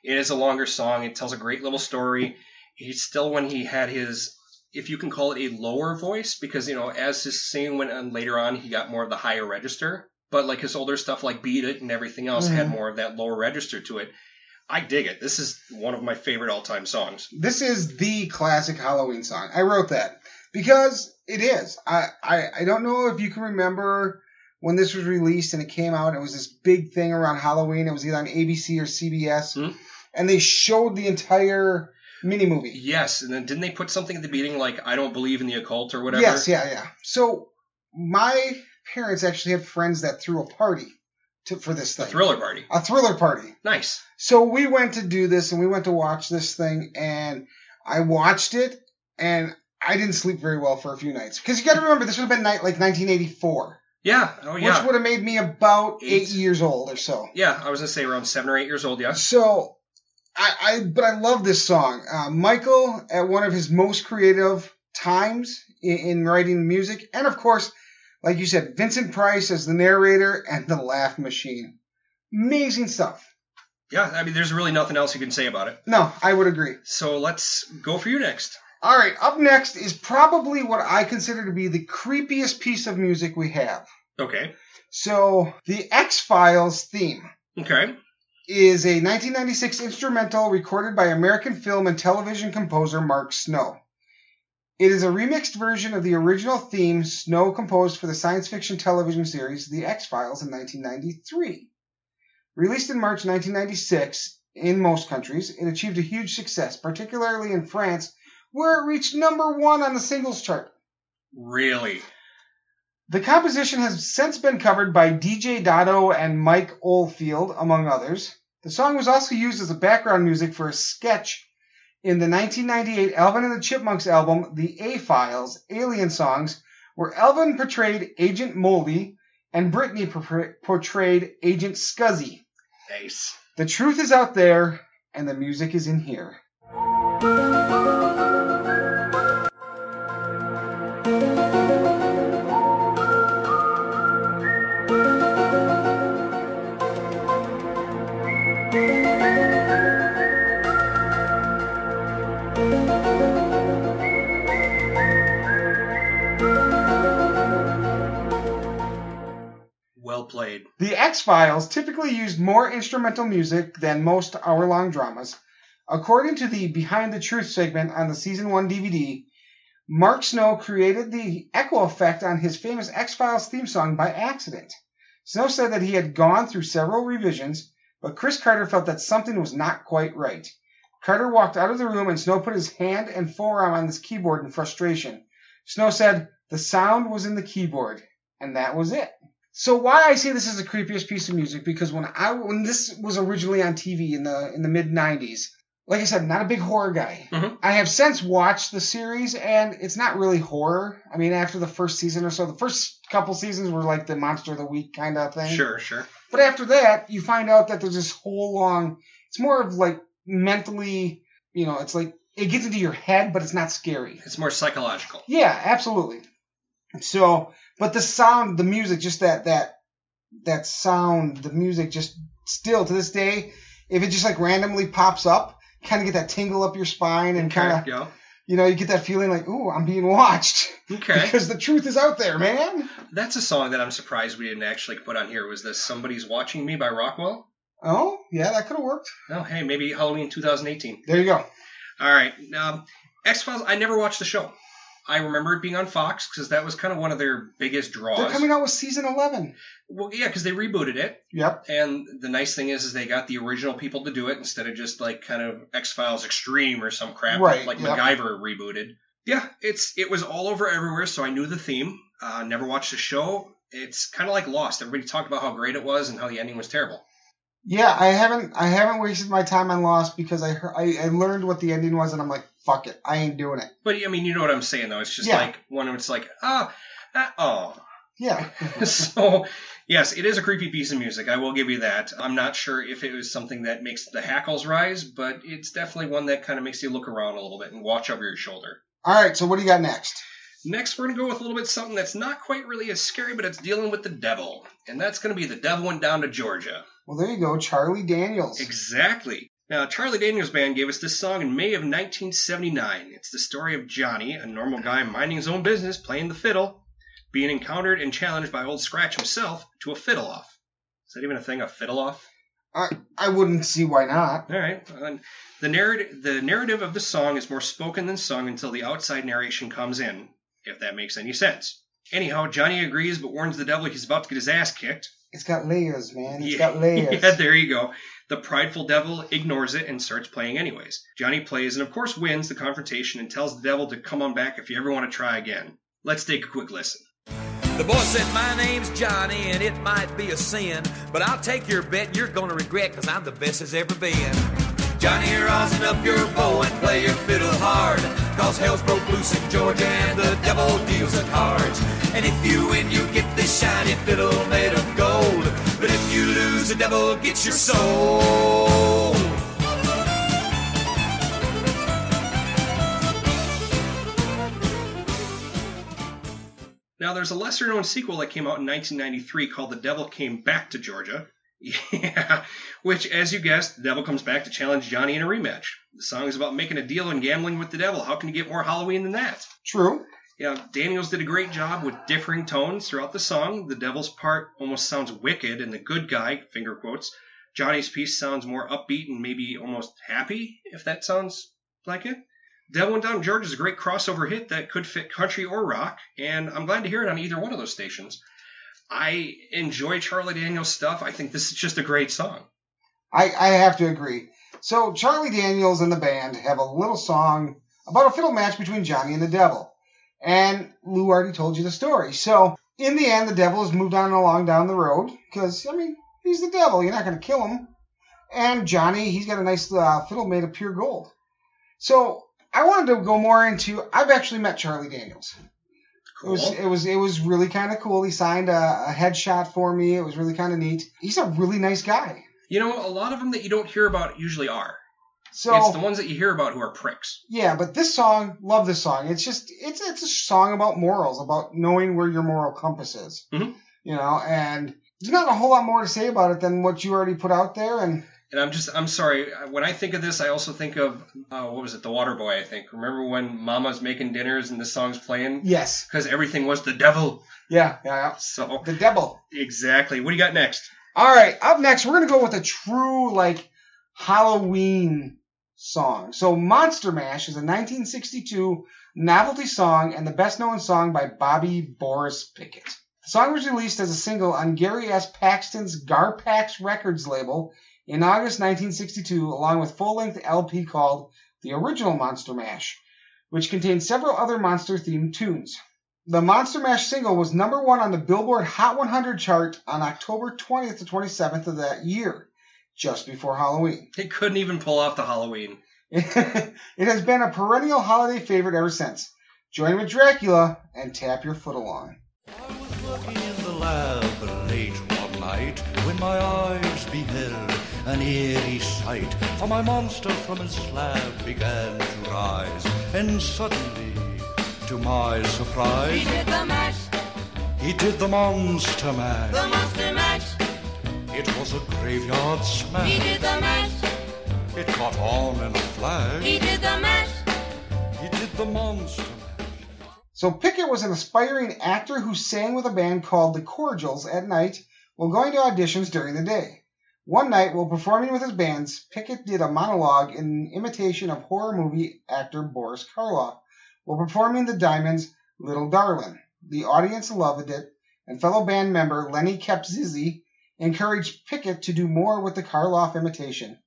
It is a longer song. It tells a great little story. He's still when he had his, if you can call it a lower voice, because you know as his singing went on later on, he got more of the higher register. But like his older stuff, like Beat It and everything else, had Mhm. more of that lower register to it. I dig it. This is one of my favorite all-time songs. This is the classic Halloween song. I wrote that because it is. I, I, I don't know if you can remember when this was released and it came out. It was this big thing around Halloween. It was either on ABC or CBS, Hmm. and they showed the entire mini movie. Yes, and then didn't they put something at the beginning like "I don't believe in the occult" or whatever? Yes, yeah, yeah. So my parents actually had friends that threw a party to, for this thing, Thriller Party. a thriller party. Nice. So we went to do this and we went to watch this thing and I watched it and I didn't sleep very well for a few nights because you got to remember this would have been night like 1984, Yeah. Oh which would have made me about eight. Eight. years old or so. Yeah, I was gonna say around seven or eight years old. Yeah. So I, I but I love this song. Uh, Michael at one of his most creative times in, in writing music, and of course, like you said, Vincent Price as the narrator and the laugh machine. Amazing stuff. Yeah. I mean, there's really nothing else you can say about it. No, I would agree. So let's go for you next. All right, up next is probably what I consider to be the creepiest piece of music we have. Okay. So, the X Files theme Okay. Is a 1996 instrumental recorded by American film and television composer Mark Snow. It is a remixed version of the original theme Snow composed for the science fiction television series The X Files in 1993. Released in March 1996 in most countries, it achieved a huge success, particularly in France, where it reached number one on the singles chart. Really. The composition has since been covered by DJ Dado and Mike Oldfield, among others. The song was also used as a background music for a sketch in the 1998 Alvin and the Chipmunks album, The A Files Alien Songs, where Alvin portrayed Agent Moldy and Brittany portrayed Agent Scuzzy. Nice. The truth is out there, and the music is in here. Well played. The X Files typically used more instrumental music than most hour long dramas. According to the Behind the Truth segment on the season 1 DVD, Mark Snow created the echo effect on his famous X Files theme song by accident. Snow said that he had gone through several revisions, but Chris Carter felt that something was not quite right. Carter walked out of the room and Snow put his hand and forearm on his keyboard in frustration. Snow said the sound was in the keyboard, and that was it. So why I say this is the creepiest piece of music because when I when this was originally on TV in the in the mid '90s, like I said, not a big horror guy. Mhm. I have since watched the series, and it's not really horror. I mean, after the first season or so, the first couple seasons were like the monster of the week kind of thing. Sure, sure. But after that, you find out that there's this whole long. It's more of like mentally, you know, it's like it gets into your head, but it's not scary. It's more psychological. Yeah, absolutely. So, but the sound, the music, just that that that sound, the music, just still to this day, if it just like randomly pops up, kind of get that tingle up your spine and kind of, Yeah. you know, you get that feeling like, ooh, I'm being watched Okay. because the truth is out there, man. That's a song that I'm surprised we didn't actually put on here. Was this Somebody's Watching Me by Rockwell? Oh, yeah, that could have worked. Oh, hey, maybe Halloween 2018. There you go. All right. Um, X Files, I never watched the show. I remember it being on Fox because that was kind of one of their biggest draws. They're coming out with season 11. Well, yeah, because they rebooted it. Yep. And the nice thing is, is they got the original people to do it instead of just like kind of X Files Extreme or some crap Right, like yep. MacGyver rebooted. Yeah, it's it was all over everywhere, so I knew the theme. Uh, never watched the show. It's kind of like Lost. Everybody talked about how great it was and how the ending was terrible. Yeah, I haven't I haven't wasted my time on Lost because I heard, I, I learned what the ending was and I'm like, fuck it, I ain't doing it. But I mean, you know what I'm saying though. It's just Yeah. like of it's like ah, ah oh. Yeah. so yes, it is a creepy piece of music. I will give you that. I'm not sure if it was something that makes the hackles rise, but it's definitely one that kind of makes you look around a little bit and watch over your shoulder. All right, so what do you got next? Next, we're going to go with a little bit something that's not quite really as scary, but it's dealing with the devil. And that's going to be The Devil Went Down to Georgia. Well, there you go, Charlie Daniels. Exactly. Now, Charlie Daniels Band gave us this song in May of 1979. It's the story of Johnny, a normal guy minding his own business, playing the fiddle, being encountered and challenged by Old Scratch himself to a fiddle off. Is that even a thing, a fiddle off? I I wouldn't see why not. All right. And the narrative, the narrative of the song is more spoken than sung until the outside narration comes in, if that makes any sense. Anyhow, Johnny agrees but warns the devil he's about to get his ass kicked. It's got layers, man. It's yeah, got layers. yeah, there you go. The prideful devil ignores it and starts playing anyways. Johnny plays and of course wins the confrontation and tells the devil to come on back if you ever want to try again. Let's take a quick listen. The boy said, My name's Johnny, and it might be a sin, but I'll take your bet you're gonna regret, cause I'm the best as ever been. Johnny, rosin up your bow and play your fiddle hard, cause hell's broke loose in Georgia and the devil deals the cards. And if you win, you get this shiny fiddle made of gold, but if you lose, the devil gets your soul. Now, there's a lesser known sequel that came out in 1993 called The Devil Came Back to Georgia. Yeah, which, as you guessed, the devil comes back to challenge Johnny in a rematch. The song is about making a deal and gambling with the devil. How can you get more Halloween than that? True. Yeah, Daniels did a great job with differing tones throughout the song. The devil's part almost sounds wicked, and the good guy, finger quotes, Johnny's piece sounds more upbeat and maybe almost happy, if that sounds like it. Devil Went Down to Georgia is a great crossover hit that could fit country or rock, and I'm glad to hear it on either one of those stations. I enjoy Charlie Daniels stuff. I think this is just a great song. I, I have to agree. So Charlie Daniels and the band have a little song about a fiddle match between Johnny and the devil. And Lou already told you the story. So in the end, the devil has moved on along down the road because, I mean, he's the devil. You're not going to kill him. And Johnny, he's got a nice uh, fiddle made of pure gold. So I wanted to go more into. I've actually met Charlie Daniels. It was it was it was really kind of cool. He signed a, a headshot for me. It was really kind of neat. He's a really nice guy. You know, a lot of them that you don't hear about usually are. So it's the ones that you hear about who are pricks. Yeah, but this song, love this song. It's just it's it's a song about morals, about knowing where your moral compass is. Mhm. You know, and there's not a whole lot more to say about it than what you already put out there. And And I'm just, I'm sorry. When I think of this, I also think of, uh, what was it, The Water Boy, I think. Remember when Mama's making dinners and this song's playing? Yes. Because everything was the devil. Yeah, yeah, yeah. So, The devil. exactly. What do you got next? All right, up next, we're going to go with a true, like, Halloween song. So, Monster Mash is a 1962 novelty song and the best known song by Bobby Boris Pickett. The song was released as a single on Gary S. Paxton's Garpax Records label in August 1962, along with full length LP called The Original Monster Mash, which contained several other monster themed tunes. The Monster Mash single was number one on the Billboard Hot 100 chart on October 20th to 27th of that year, just before Halloween. It couldn't even pull off the Halloween. it has been a perennial holiday favorite ever since. Join with Dracula and tap your foot along. I was working in the lab late one night when my eyes beheld an eerie sight. For my monster from his slab began to rise, and suddenly, to my surprise, He did the mash, he did the monster mash. the monster mash. It was a graveyard smash. He did the mash, It caught on in a flash. he did the mash. He did the monster mash. So Pickett was an aspiring actor who sang with a band called the Cordials at night while going to auditions during the day. One night, while performing with his bands, Pickett did a monologue in imitation of horror movie actor Boris Karloff while performing the Diamonds' Little Darlin'. The audience loved it, and fellow band member Lenny Capizzi encouraged Pickett to do more with the Karloff imitation.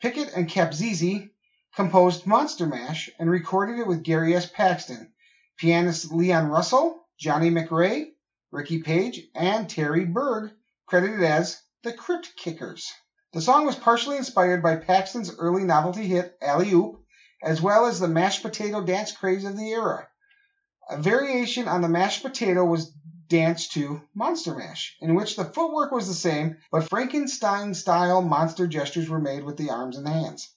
Pickett and Capizzi composed Monster Mash and recorded it with Gary S. Paxton, pianist Leon Russell, Johnny McRae, Ricky Page, and Terry Berg, credited as the Crypt Kickers. The song was partially inspired by Paxton's early novelty hit Alley Oop, as well as the mashed potato dance craze of the era. A variation on the mashed potato was danced to Monster Mash, in which the footwork was the same, but Frankenstein style monster gestures were made with the arms and hands.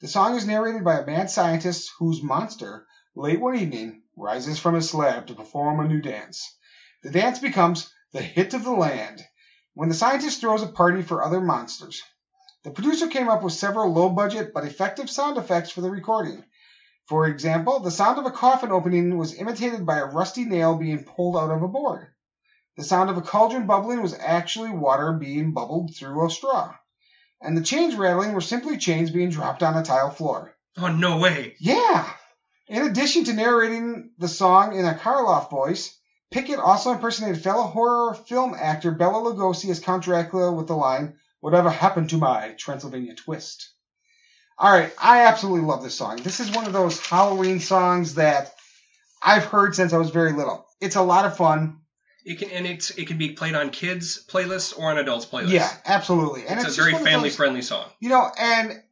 The song is narrated by a mad scientist whose monster, late one evening, rises from his slab to perform a new dance. The dance becomes the hit of the land when the scientist throws a party for other monsters. The producer came up with several low budget but effective sound effects for the recording. For example, the sound of a coffin opening was imitated by a rusty nail being pulled out of a board. The sound of a cauldron bubbling was actually water being bubbled through a straw. And the chains rattling were simply chains being dropped on a tile floor. Oh, no way. Yeah! In addition to narrating the song in a Karloff voice, Pickett also impersonated fellow horror film actor Bela Lugosi as Count Dracula with the line, Whatever happened to my Transylvania twist? Alright, I absolutely love this song. This is one of those Halloween songs that I've heard since I was very little. It's a lot of fun. It can and it's it can be played on kids playlists or on adults playlists. Yeah, absolutely. And it's, it's, a very just one of family those- friendly song. You know, and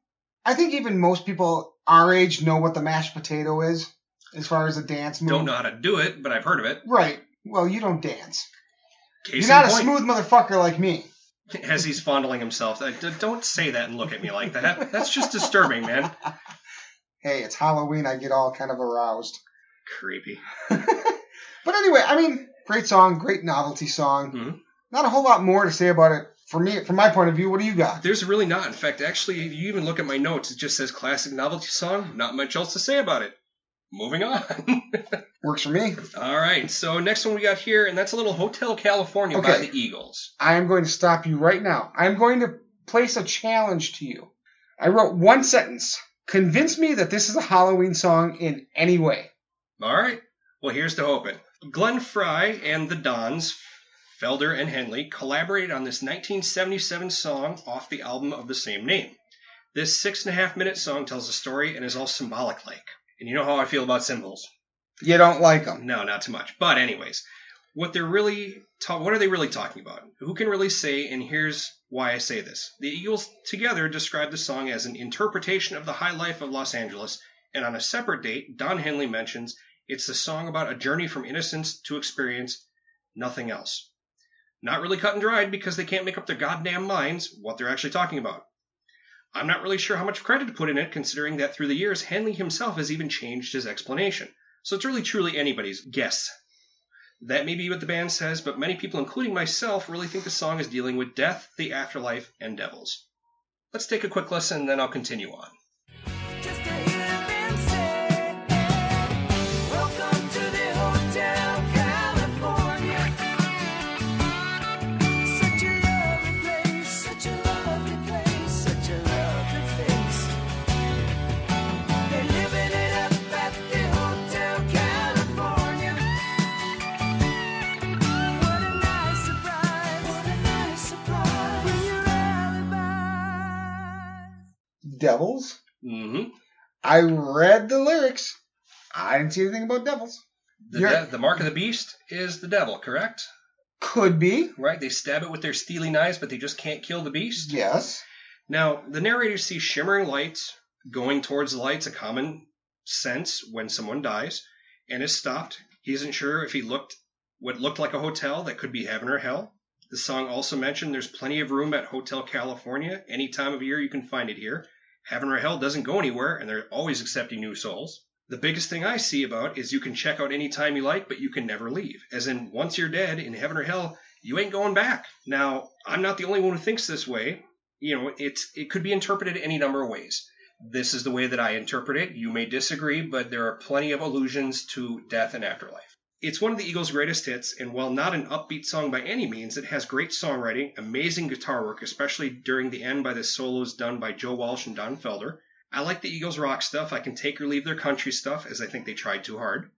I think even most people our age know what the mashed potato is as far as a dance move. Don't know how to do it, but I've heard of it. Right. Well, you don't dance. Case You're not a point, smooth motherfucker like me. as he's fondling himself. I- d- Don't say that and look at me like that. That's just disturbing, man. Hey, it's Halloween. I get all kind of aroused. Creepy. But anyway, I mean, great song, great novelty song. Mhm. Not a whole lot more to say about it for me, from my point of view. What do you got? There's really not. In fact, actually, if you even look at my notes, it just says classic novelty song. Not much else to say about it. Moving on. Works for me. All right. So next one we got here, and that's a little Hotel California by Okay. the Eagles. I am going to stop you right now. I'm going to place a challenge to you. I wrote one sentence. Convince me that this is a Halloween song in any way. All right. Well, here's to hoping. Glenn Frey and the Dons, Felder and Henley, collaborated on this 1977 song off the album of the same name. This six and a half minute song tells a story and is all symbolic like. And you know how I feel about symbols. You don't like them. No, not too much. But anyways, what they're really ta- what are they really talking about? Who can really say? And here's why I say this: the Eagles together described the song as an interpretation of the high life of Los Angeles. And on a separate date, Don Henley mentions it's the song about a journey from innocence to experience, nothing else. Not really cut and dried because they can't make up their goddamn minds what they're actually talking about. I'm not really sure how much credit to put in it, considering that through the years, Henley himself has even changed his explanation. So it's really truly anybody's guess. That may be what the band says, but many people, including myself, really think the song is dealing with death, the afterlife, and devils. Let's take a quick listen, then I'll continue on. Devils. Mm-hmm. I read the lyrics. I didn't see anything about devils. The, de- the mark of the beast is the devil, correct? Could be. Right? They stab it with their steely knives, but they just can't kill the beast. Yes. Now, the narrator sees shimmering lights going towards the lights, a common sense when someone dies, and is stopped. He isn't sure if he looked what looked like a hotel that could be heaven or hell. The song also mentioned there's plenty of room at Hotel California. Any time of year you can find it here. Heaven or hell doesn't go anywhere, and they're always accepting new souls. The biggest thing I see about is you can check out any time you like, but you can never leave. As in, once you're dead in heaven or hell, you ain't going back. Now, I'm not the only one who thinks this way you know, it's it could be interpreted any number of ways. This is the way that I interpret it. You may disagree, but there are plenty of allusions to death and afterlife. It's one of the Eagles' greatest hits, and while not an upbeat song by any means, it has great songwriting, amazing guitar work, especially during the end by the solos done by Joe Walsh and Don Felder. I like the Eagles' rock stuff. I can take or leave their country stuff, as I think they tried too hard.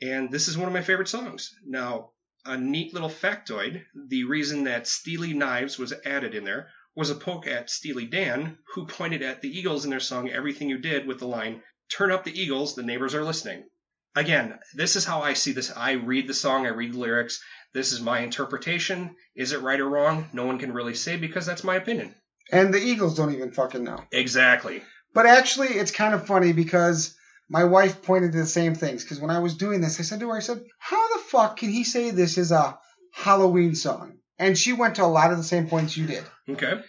And this is one of my favorite songs. Now, a neat little factoid the reason that Steely Knives was added in there was a poke at Steely Dan, who pointed at the Eagles in their song Everything You Did with the line, Turn up the Eagles, the neighbors are listening. Again, this is how I see this. I read the song, I read the lyrics. This is my interpretation. Is it right or wrong? No one can really say because that's my opinion. And the Eagles don't even fucking know. Exactly. But actually, it's kind of funny because my wife pointed to the same things. Because when I was doing this, I said to her, I said, How the fuck can he say this is a Halloween song? And she went to a lot of the same points you did. Okay.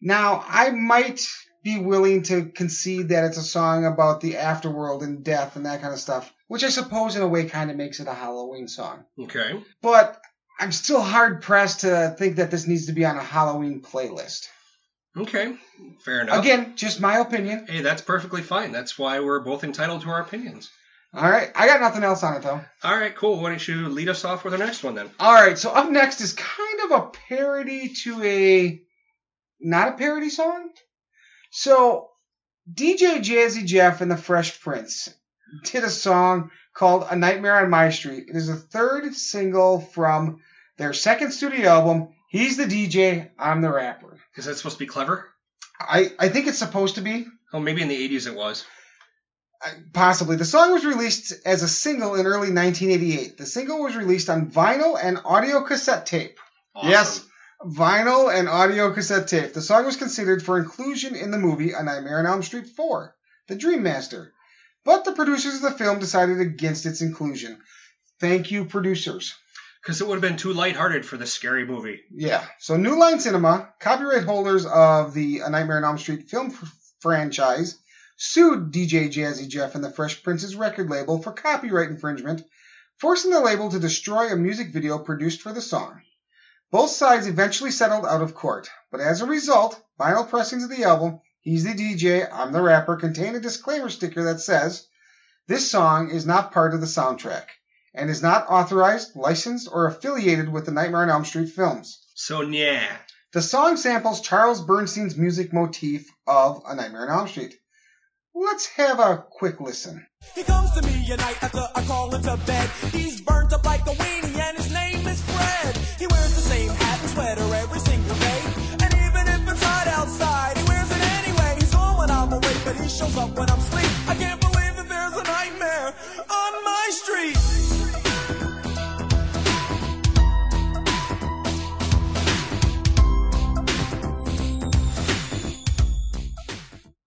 Now, I might be willing to concede that it's a song about the afterworld and death and that kind of stuff, which I suppose in a way kind of makes it a Halloween song. Okay. But I'm still hard pressed to think that this needs to be on a Halloween playlist. Okay. Fair enough. Again, just my opinion. Hey, that's perfectly fine. That's why we're both entitled to our opinions. All right, I got nothing else on it though. All right, cool. Why don't you lead us off with our next one then? All right, so up next is kind of a parody to a not a parody song. So DJ Jazzy Jeff and the Fresh Prince did a song called "A Nightmare on My Street." It is the third single from their second studio album. He's the DJ, I'm the rapper. Is that supposed to be clever? I I think it's supposed to be. Oh, maybe in the 80s it was. Possibly. The song was released as a single in early 1988. The single was released on vinyl and audio cassette tape. Awesome. Yes, vinyl and audio cassette tape. The song was considered for inclusion in the movie A Nightmare on Elm Street 4, The Dream Master. But the producers of the film decided against its inclusion. Thank you, producers. Because it would have been too lighthearted for this scary movie. Yeah. So New Line Cinema, copyright holders of the A Nightmare on Elm Street film f- franchise, sued DJ Jazzy Jeff and the Fresh Prince's record label for copyright infringement, forcing the label to destroy a music video produced for the song. Both sides eventually settled out of court, but as a result, vinyl pressings of the album, He's the DJ, I'm the Rapper, contain a disclaimer sticker that says, This song is not part of the soundtrack and is not authorized, licensed, or affiliated with the Nightmare on Elm Street films. So, yeah. The song samples Charles Bernstein's music motif of A Nightmare on Elm Street. Let's have a quick listen. He comes to me at night after I call him to bed. He's burnt up like a weenie and his name is Fred. He wears the same hat and sweater every single day. And even if it's hot outside, shows up when I'm asleep. I can't believe that there's a nightmare on my street.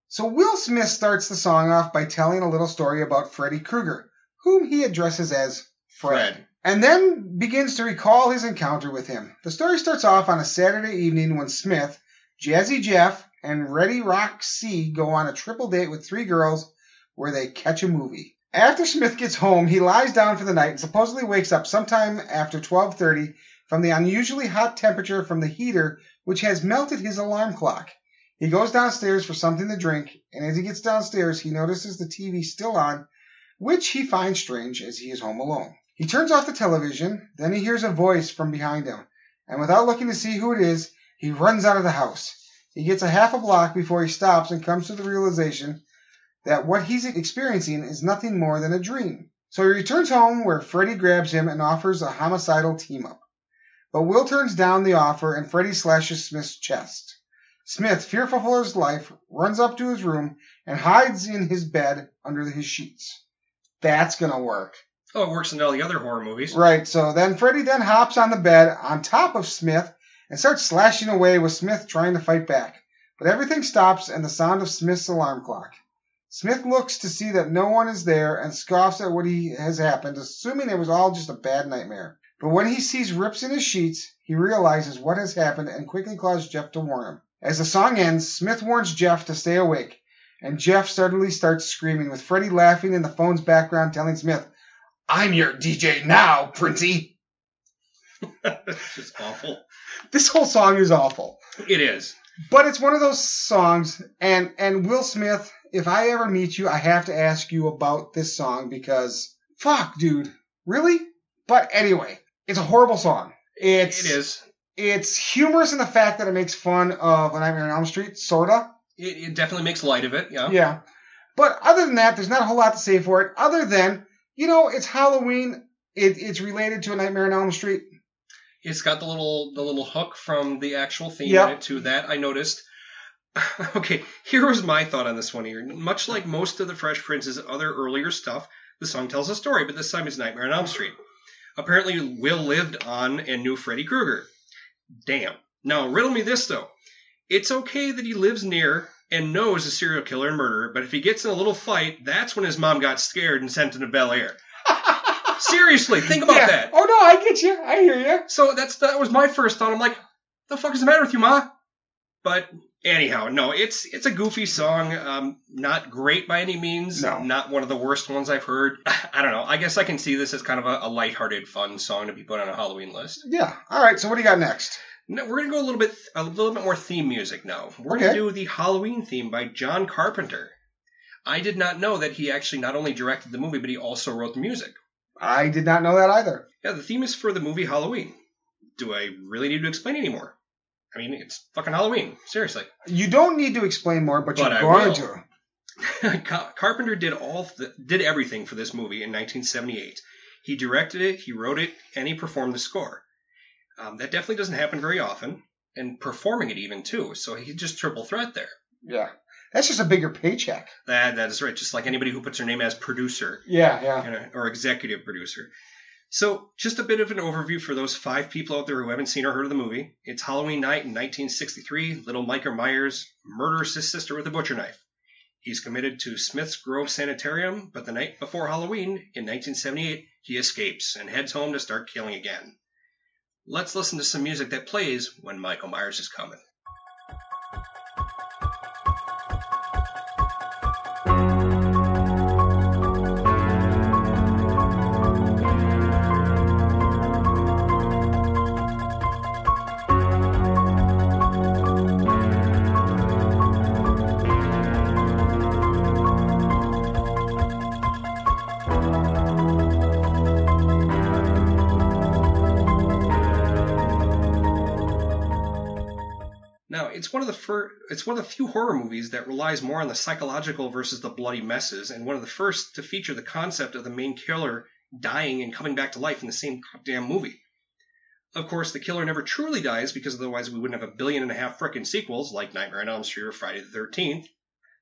So Will Smith starts the song off by telling a little story about Freddy Krueger, whom he addresses as Fred, Fred. and then begins to recall his encounter with him. The story starts off on a Saturday evening when Smith, Jazzy Jeff, and Ready Rock C go on a triple date with three girls where they catch a movie. After Smith gets home, he lies down for the night and supposedly wakes up sometime after 12:30 from the unusually hot temperature from the heater which has melted his alarm clock. He goes downstairs for something to drink, and as he gets downstairs, he notices the TV still on, which he finds strange as he is home alone. He turns off the television, then he hears a voice from behind him, and without looking to see who it is, he runs out of the house. He gets a half a block before he stops and comes to the realization that what he's experiencing is nothing more than a dream. So he returns home where Freddy grabs him and offers a homicidal team up. But Will turns down the offer and Freddy slashes Smith's chest. Smith, fearful for his life, runs up to his room and hides in his bed under his sheets. That's gonna work. Oh, it works in all the other horror movies. Right, so then Freddy then hops on the bed on top of Smith and starts slashing away with Smith trying to fight back. But everything stops and the sound of Smith's alarm clock. Smith looks to see that no one is there and scoffs at what he has happened, assuming it was all just a bad nightmare. But when he sees rips in his sheets, he realizes what has happened and quickly calls Jeff to warn him. As the song ends, Smith warns Jeff to stay awake, and Jeff suddenly starts screaming, with Freddy laughing in the phone's background, telling Smith, I'm your DJ now, Princey. It's just awful. This whole song is awful. It is. But it's one of those songs, and and Will Smith, if I ever meet you, I have to ask you about this song because fuck, dude, really? But anyway, it's a horrible song. It's It is. It's humorous in the fact that it makes fun of A Nightmare on Elm Street, sorta. It, it definitely makes light of it. Yeah. Yeah. But other than that, there's not a whole lot to say for it. Other than, you know, it's Halloween. It, it's related to A Nightmare on Elm Street. It's got the little the little hook from the actual theme Yep. in it too. That I noticed. okay, here was my thought on this one here. Much like most of the Fresh Prince's other earlier stuff, the song tells a story, but this time it's Nightmare on Elm Street. Apparently, Will lived on and knew Freddy Krueger. Damn. Now, riddle me this though. It's okay that he lives near and knows a serial killer and murderer, but if he gets in a little fight, that's when his mom got scared and sent him to Bel Air. Seriously, think about yeah. that. Oh no, I get you. I hear you. So that's that was my first thought. I'm like, the fuck is the matter with you, ma? But anyhow, no, it's it's a goofy song. Um, not great by any means. No. Not one of the worst ones I've heard. I don't know. I guess I can see this as kind of a, a lighthearted, fun song to be put on a Halloween list. Yeah. All right. So what do you got next? No, we're gonna go a little bit a little bit more theme music now. We're Okay. gonna do the Halloween theme by John Carpenter. I did not know that he actually not only directed the movie, but he also wrote the music. I did not know that either. Yeah, the theme is for the movie Halloween. Do I really need to explain anymore? I mean, it's fucking Halloween. Seriously. You don't need to explain more, but, But you're going to. Carpenter did all the, did everything for this movie in 1978. He directed it, he wrote it, and he performed the score. Um, that definitely doesn't happen very often, and performing it even too. So he just triple threat there. Yeah. That's just a bigger paycheck. That that is right. Just like anybody who puts their name as producer Yeah, yeah. you know, or executive producer. So, just a bit of an overview for those five people out there who haven't seen or heard of the movie. It's Halloween night in 1963. Little Michael Myers murders his sister with a butcher knife. He's committed to Smith's Grove Sanitarium, but the night before Halloween in 1978, he escapes and heads home to start killing again. Let's listen to some music that plays when Michael Myers is coming. One of the it's one of the few horror movies that relies more on the psychological versus the bloody messes, and one of the first to feature the concept of the main killer dying and coming back to life in the same goddamn movie. Of course, the killer never truly dies because otherwise we wouldn't have a billion and a half frickin' sequels like Nightmare on Elm Street or Friday the 13th.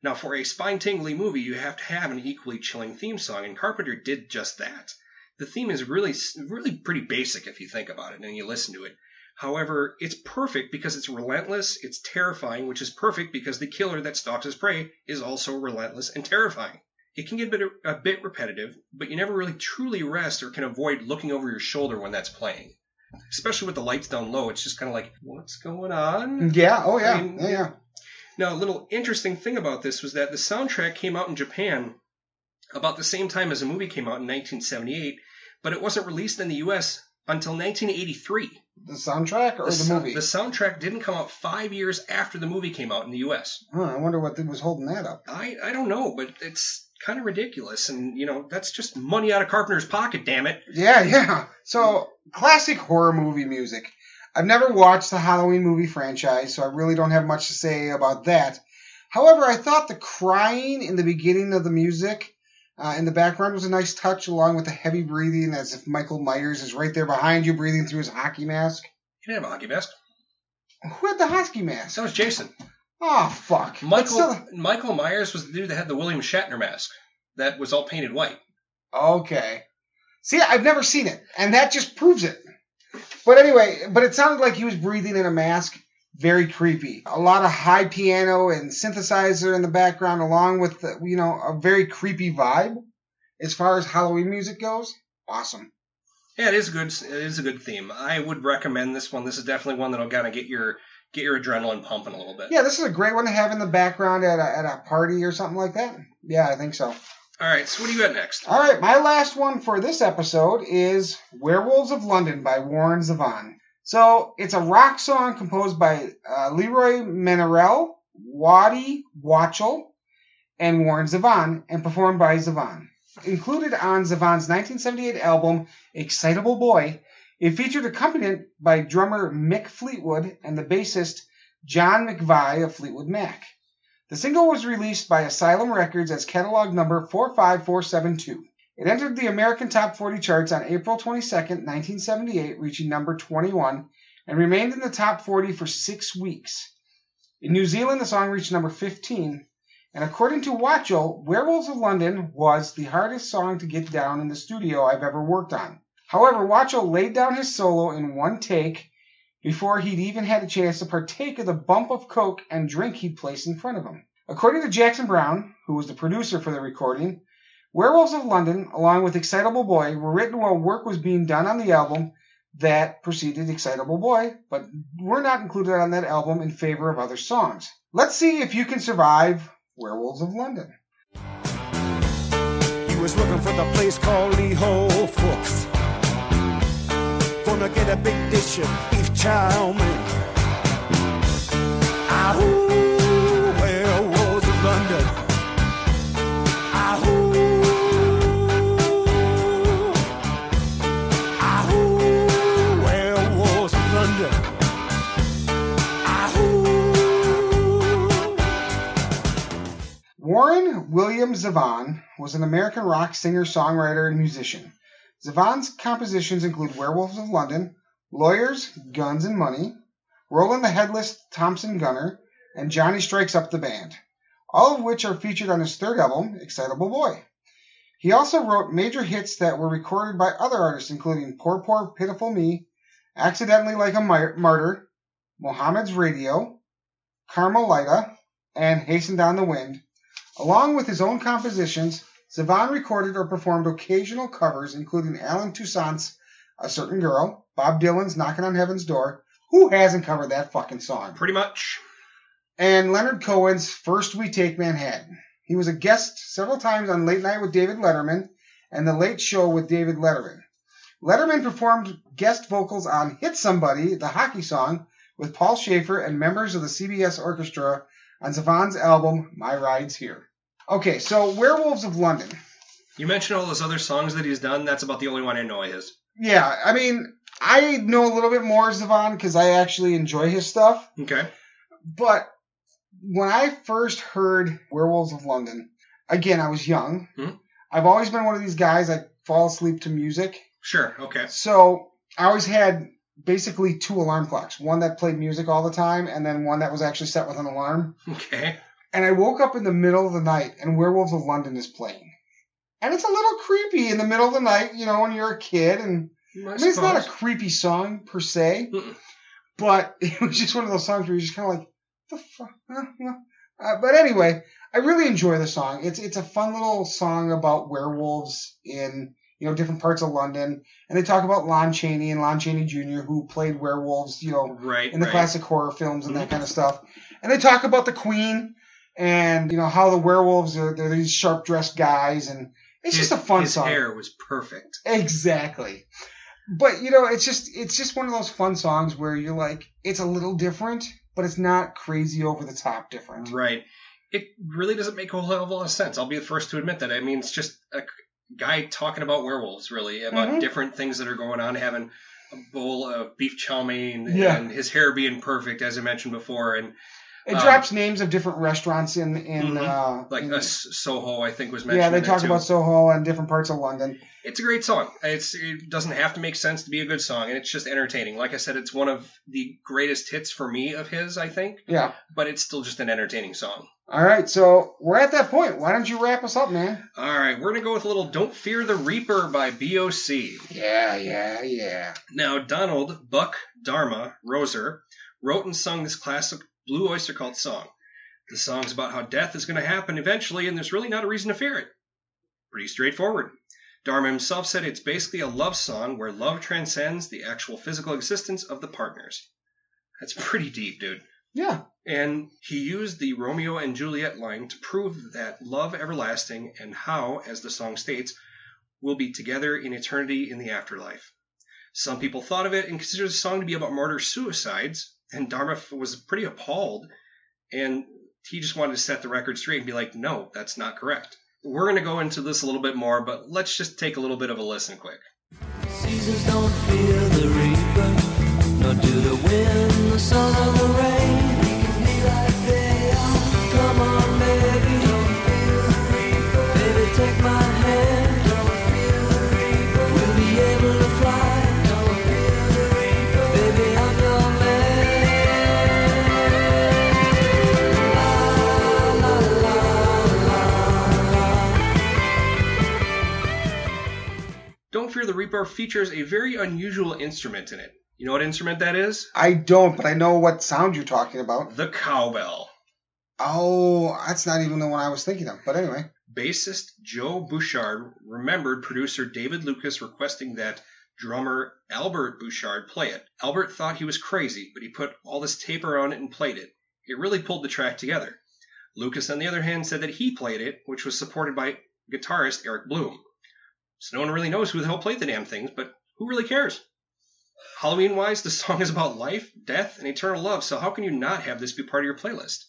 Now, for a spine-tingly movie, you have to have an equally chilling theme song, and Carpenter did just that. The theme is really, really pretty basic if you think about it and you listen to it. However, it's perfect because it's relentless, it's terrifying, which is perfect because the killer that stalks his prey is also relentless and terrifying. It can get a bit, a bit repetitive, but you never really truly rest or can avoid looking over your shoulder when that's playing. Especially with the lights down low, it's just kind of like, what's going on? Yeah. Oh, yeah. I mean, yeah, yeah. Now, a little interesting thing about this was that the soundtrack came out in Japan about the same time as the movie came out in 1978, but it wasn't released in the US until 1983. The soundtrack or the, sou- movie? The soundtrack didn't come out five years after the movie came out in the U.S. Huh, I wonder what was holding that up. I, I don't know, but it's kind of ridiculous. And, you know, that's just money out of Carpenter's pocket, damn it. Yeah, yeah. So, classic horror movie music. I've never watched the Halloween movie franchise, so I really don't have much to say about that. However, I thought the crying in the beginning of the music uh, in the background was a nice touch, along with the heavy breathing, as if Michael Myers is right there behind you, breathing through his hockey mask. He didn't have a hockey mask. Who had the hockey mask? That was Jason. Oh, fuck. Michael Michael Myers was the dude that had the William Shatner mask that was all painted white. Okay. See, I've never seen it, and that just proves it. But anyway, but it sounded like he was breathing in a mask. Very creepy. A lot of high piano and synthesizer in the background, along with the, you know a very creepy vibe. As far as Halloween music goes, awesome. Yeah, it is a good. It is a good theme. I would recommend this one. This is definitely one that'll kind of get your get your adrenaline pumping a little bit. Yeah, this is a great one to have in the background at a, at a party or something like that. Yeah, I think so. All right. So what do you got next? All right, my last one for this episode is Werewolves of London by Warren Zevon. So it's a rock song composed by uh, Leroy Marinell, Waddy Wachtel, and Warren Zevon, and performed by Zevon. Included on Zevon's 1978 album Excitable Boy, it featured accompaniment by drummer Mick Fleetwood and the bassist John McVie of Fleetwood Mac. The single was released by Asylum Records as catalog number 45472. It entered the American Top 40 charts on April 22, 1978, reaching number 21, and remained in the top 40 for six weeks. In New Zealand, the song reached number 15, and according to Wachtel, Werewolves of London was the hardest song to get down in the studio I've ever worked on. However, Wachtel laid down his solo in one take before he'd even had a chance to partake of the bump of coke and drink he'd placed in front of him. According to Jackson Browne, who was the producer for the recording, Werewolves of London, along with Excitable Boy, were written while work was being done on the album that preceded Excitable Boy, but were not included on that album in favor of other songs. Let's see if you can survive Werewolves of London. He was looking for the place called Lee Ho Fooks. Gonna get a big dish of beef chow mein. Ahoo, Warren William Zevon was an American rock singer, songwriter, and musician. Zevon's compositions include Werewolves of London, Lawyers, Guns, and Money, Roland the Headless Thompson Gunner, and Johnny Strikes Up the Band, all of which are featured on his third album, Excitable Boy. He also wrote major hits that were recorded by other artists, including Poor Poor Pitiful Me, Accidentally Like a Mar- Martyr, Mohammed's Radio, Carmelita, and Hasten Down the Wind. Along with his own compositions, Zevon recorded or performed occasional covers, including Allen Toussaint's A Certain Girl, Bob Dylan's Knocking on Heaven's Door. Who hasn't covered that fucking song? Pretty much. And Leonard Cohen's First We Take Manhattan. He was a guest several times on Late Night with David Letterman and The Late Show with David Letterman. Letterman performed guest vocals on Hit Somebody, the hockey song, with Paul Shaffer and members of the CBS Orchestra on Zevon's album My Ride's Here. Okay, so Werewolves of London. You mentioned all those other songs that he's done. That's about the only one I know of his. Yeah, I mean, I know a little bit more Zevon because I actually enjoy his stuff. Okay. But when I first heard Werewolves of London, again, I was young. Hmm. I've always been one of these guys that fall asleep to music. Sure. Okay. So I always had basically two alarm clocks one that played music all the time, and then one that was actually set with an alarm. Okay. And I woke up in the middle of the night, and Werewolves of London is playing. And it's a little creepy in the middle of the night, you know, when you're a kid. And I, I mean, it's not a creepy song per se, Mm-mm. but it was just one of those songs where you're just kind of like, the fuck? Uh, but anyway, I really enjoy the song. It's it's a fun little song about werewolves in you know different parts of London, and they talk about Lon Chaney and Lon Chaney Jr. who played werewolves, you know, right. in the right. classic horror films and that mm-hmm. kind of stuff. And they talk about the Queen and you know how the werewolves are they're these sharp dressed guys, and it's His- just a fun his song. His hair was perfect. Exactly. But you know, it's just it's just one of those fun songs where you're like, it's a little different, but it's not crazy over the top different. Right. It really doesn't make a whole hell of a lot of sense. I'll be the first to admit that. I mean, it's just a guy talking about werewolves, really, about Mhm. different things that are going on, having a bowl of beef chow mein Yeah. and his hair being perfect, as I mentioned before, and It Um, drops names of different restaurants in in Mhm. uh, like in- uh, Soho, I think was mentioned. yeah, they talk too. about Soho and different parts of London. It's a great song. It's it doesn't have to make sense to be a good song, and it's just entertaining. Like I said, it's one of the greatest hits for me of his, I think, Yeah. but it's still just an entertaining song. All right, so we're at that point. Why don't you wrap us up, man? All right, we're gonna go with a little "Don't Fear the Reaper" by B.O.C. Yeah, yeah, yeah. Now, Donald Buck Dharma Roeser wrote and sung this classic Blue Oyster Cult song. The song's about how death is going to happen eventually, and there's really not a reason to fear it. Pretty straightforward. Dharma himself said it's basically a love song where love transcends the actual physical existence of the partners. That's pretty deep, dude. Yeah. And he used the Romeo and Juliet line to prove that love everlasting and how, as the song states, will be together in eternity in the afterlife. Some people thought of it and considered the song to be about martyr suicides, and Dharma was pretty appalled, and he just wanted to set the record straight and be like, no, that's not correct. We're going to go into this a little bit more, but let's just take a little bit of a listen quick. Seasons don't fear the reaper, nor do the wind, the sun, or the rain. Don't Fear the Reaper features a very unusual instrument in it. You know what instrument that is? I don't, but I know what sound you're talking about. The cowbell. Oh, that's not even the one I was thinking of. But anyway. Bassist Joe Bouchard remembered producer David Lucas requesting that drummer Albert Bouchard play it. Albert thought he was crazy, but he put all this tape around it and played it. It really pulled the track together. Lucas, on the other hand, said that he played it, which was supported by guitarist Eric Bloom. So no one really knows who the hell played the damn things, but who really cares? Halloween wise, the song is about life, death, and eternal love, so how can you not have this be part of your playlist?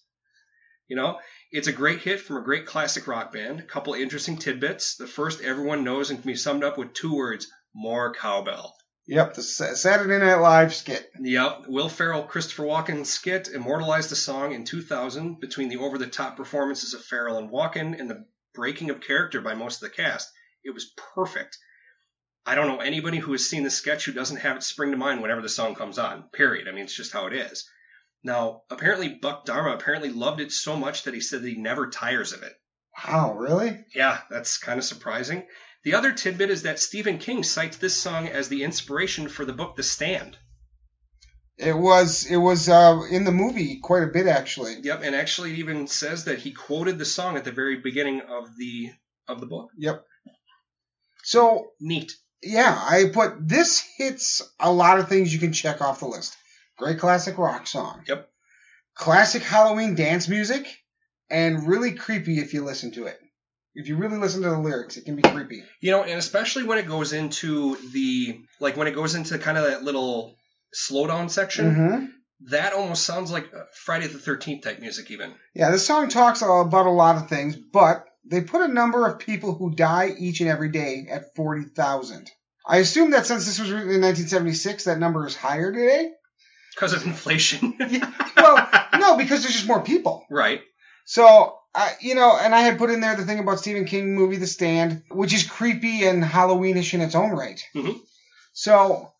You know, it's a great hit from a great classic rock band. A couple interesting tidbits. The first everyone knows and can be summed up with two words more cowbell. Yep, the Saturday Night Live skit. Yep, Will Ferrell, Christopher Walken skit immortalized the song in 2000 between the over the top performances of Ferrell and Walken and the breaking of character by most of the cast. It was perfect. I don't know anybody who has seen the sketch who doesn't have it spring to mind whenever the song comes on. Period. I mean, it's just how it is. Now, apparently, Buck Dharma apparently loved it so much that he said that he never tires of it. Wow, really? Yeah, that's kind of surprising. The other tidbit is that Stephen King cites this song as the inspiration for the book The Stand. It was it was uh, in the movie quite a bit actually. Yep, and actually it even says that he quoted the song at the very beginning of the of the book. Yep. So Neat. yeah, I put this hits a lot of things you can check off the list. Great classic rock song. Yep. Classic Halloween dance music, and really creepy if you listen to it. If you really listen to the lyrics, it can be creepy. You know, and especially when it goes into the like when it goes into kind of that little slowdown section, hmm that almost sounds like Friday the Thirteenth type music, even. Yeah, this song talks about a lot of things, but they put a number of people who die each and every day at 40,000. I assume that since this was written in 1976, that number is higher today. Because of inflation. Well, no, because there's just more people. right. So, uh, you know, and I had put in there the thing about Stephen King movie The Stand, which is creepy and Halloweenish in its own right. Mhm. So,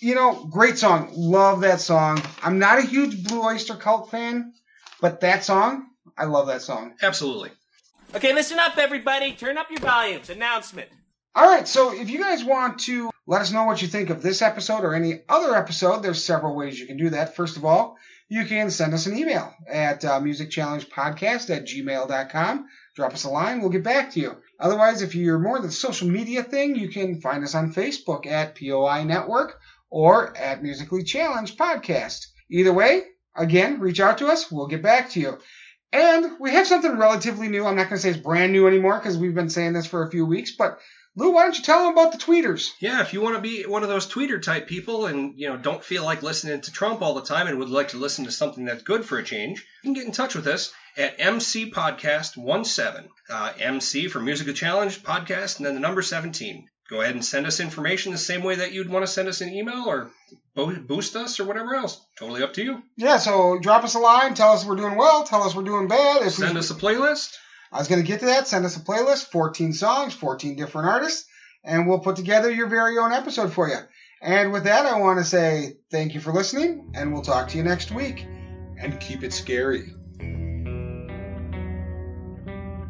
you know, great song. Love that song. I'm not a huge Blue Oyster Cult fan, but that song, I love that song. Absolutely. Okay, listen up, everybody. Turn up your volumes. Announcement. All right, so if you guys want to let us know what you think of this episode or any other episode, there's several ways you can do that. First of all, you can send us an email at uh, musicchallengepodcast at gmail.com. Drop us a line, we'll get back to you. Otherwise, if you're more the social media thing, you can find us on Facebook at POI Network or at Musically Challenged Podcast. Either way, again, reach out to us, we'll get back to you. And we have something relatively new. I'm not going to say it's brand new anymore because we've been saying this for a few weeks, but Lou, why don't you tell them about the tweeters? Yeah, if you want to be one of those tweeter type people and you know don't feel like listening to Trump all the time and would like to listen to something that's good for a change, you can get in touch with us at MC Podcast 17. Uh, MC for Musical Challenge Podcast and then the number 17. Go ahead and send us information the same way that you'd want to send us an email or boost us or whatever else. Totally up to you. Yeah, so drop us a line, tell us we're doing well, tell us we're doing bad. If we- Send us a playlist. I was going to get to that. Send us a playlist, 14 songs, 14 different artists, and we'll put together your very own episode for you. And with that, I want to say thank you for listening, and we'll talk to you next week. And keep it scary.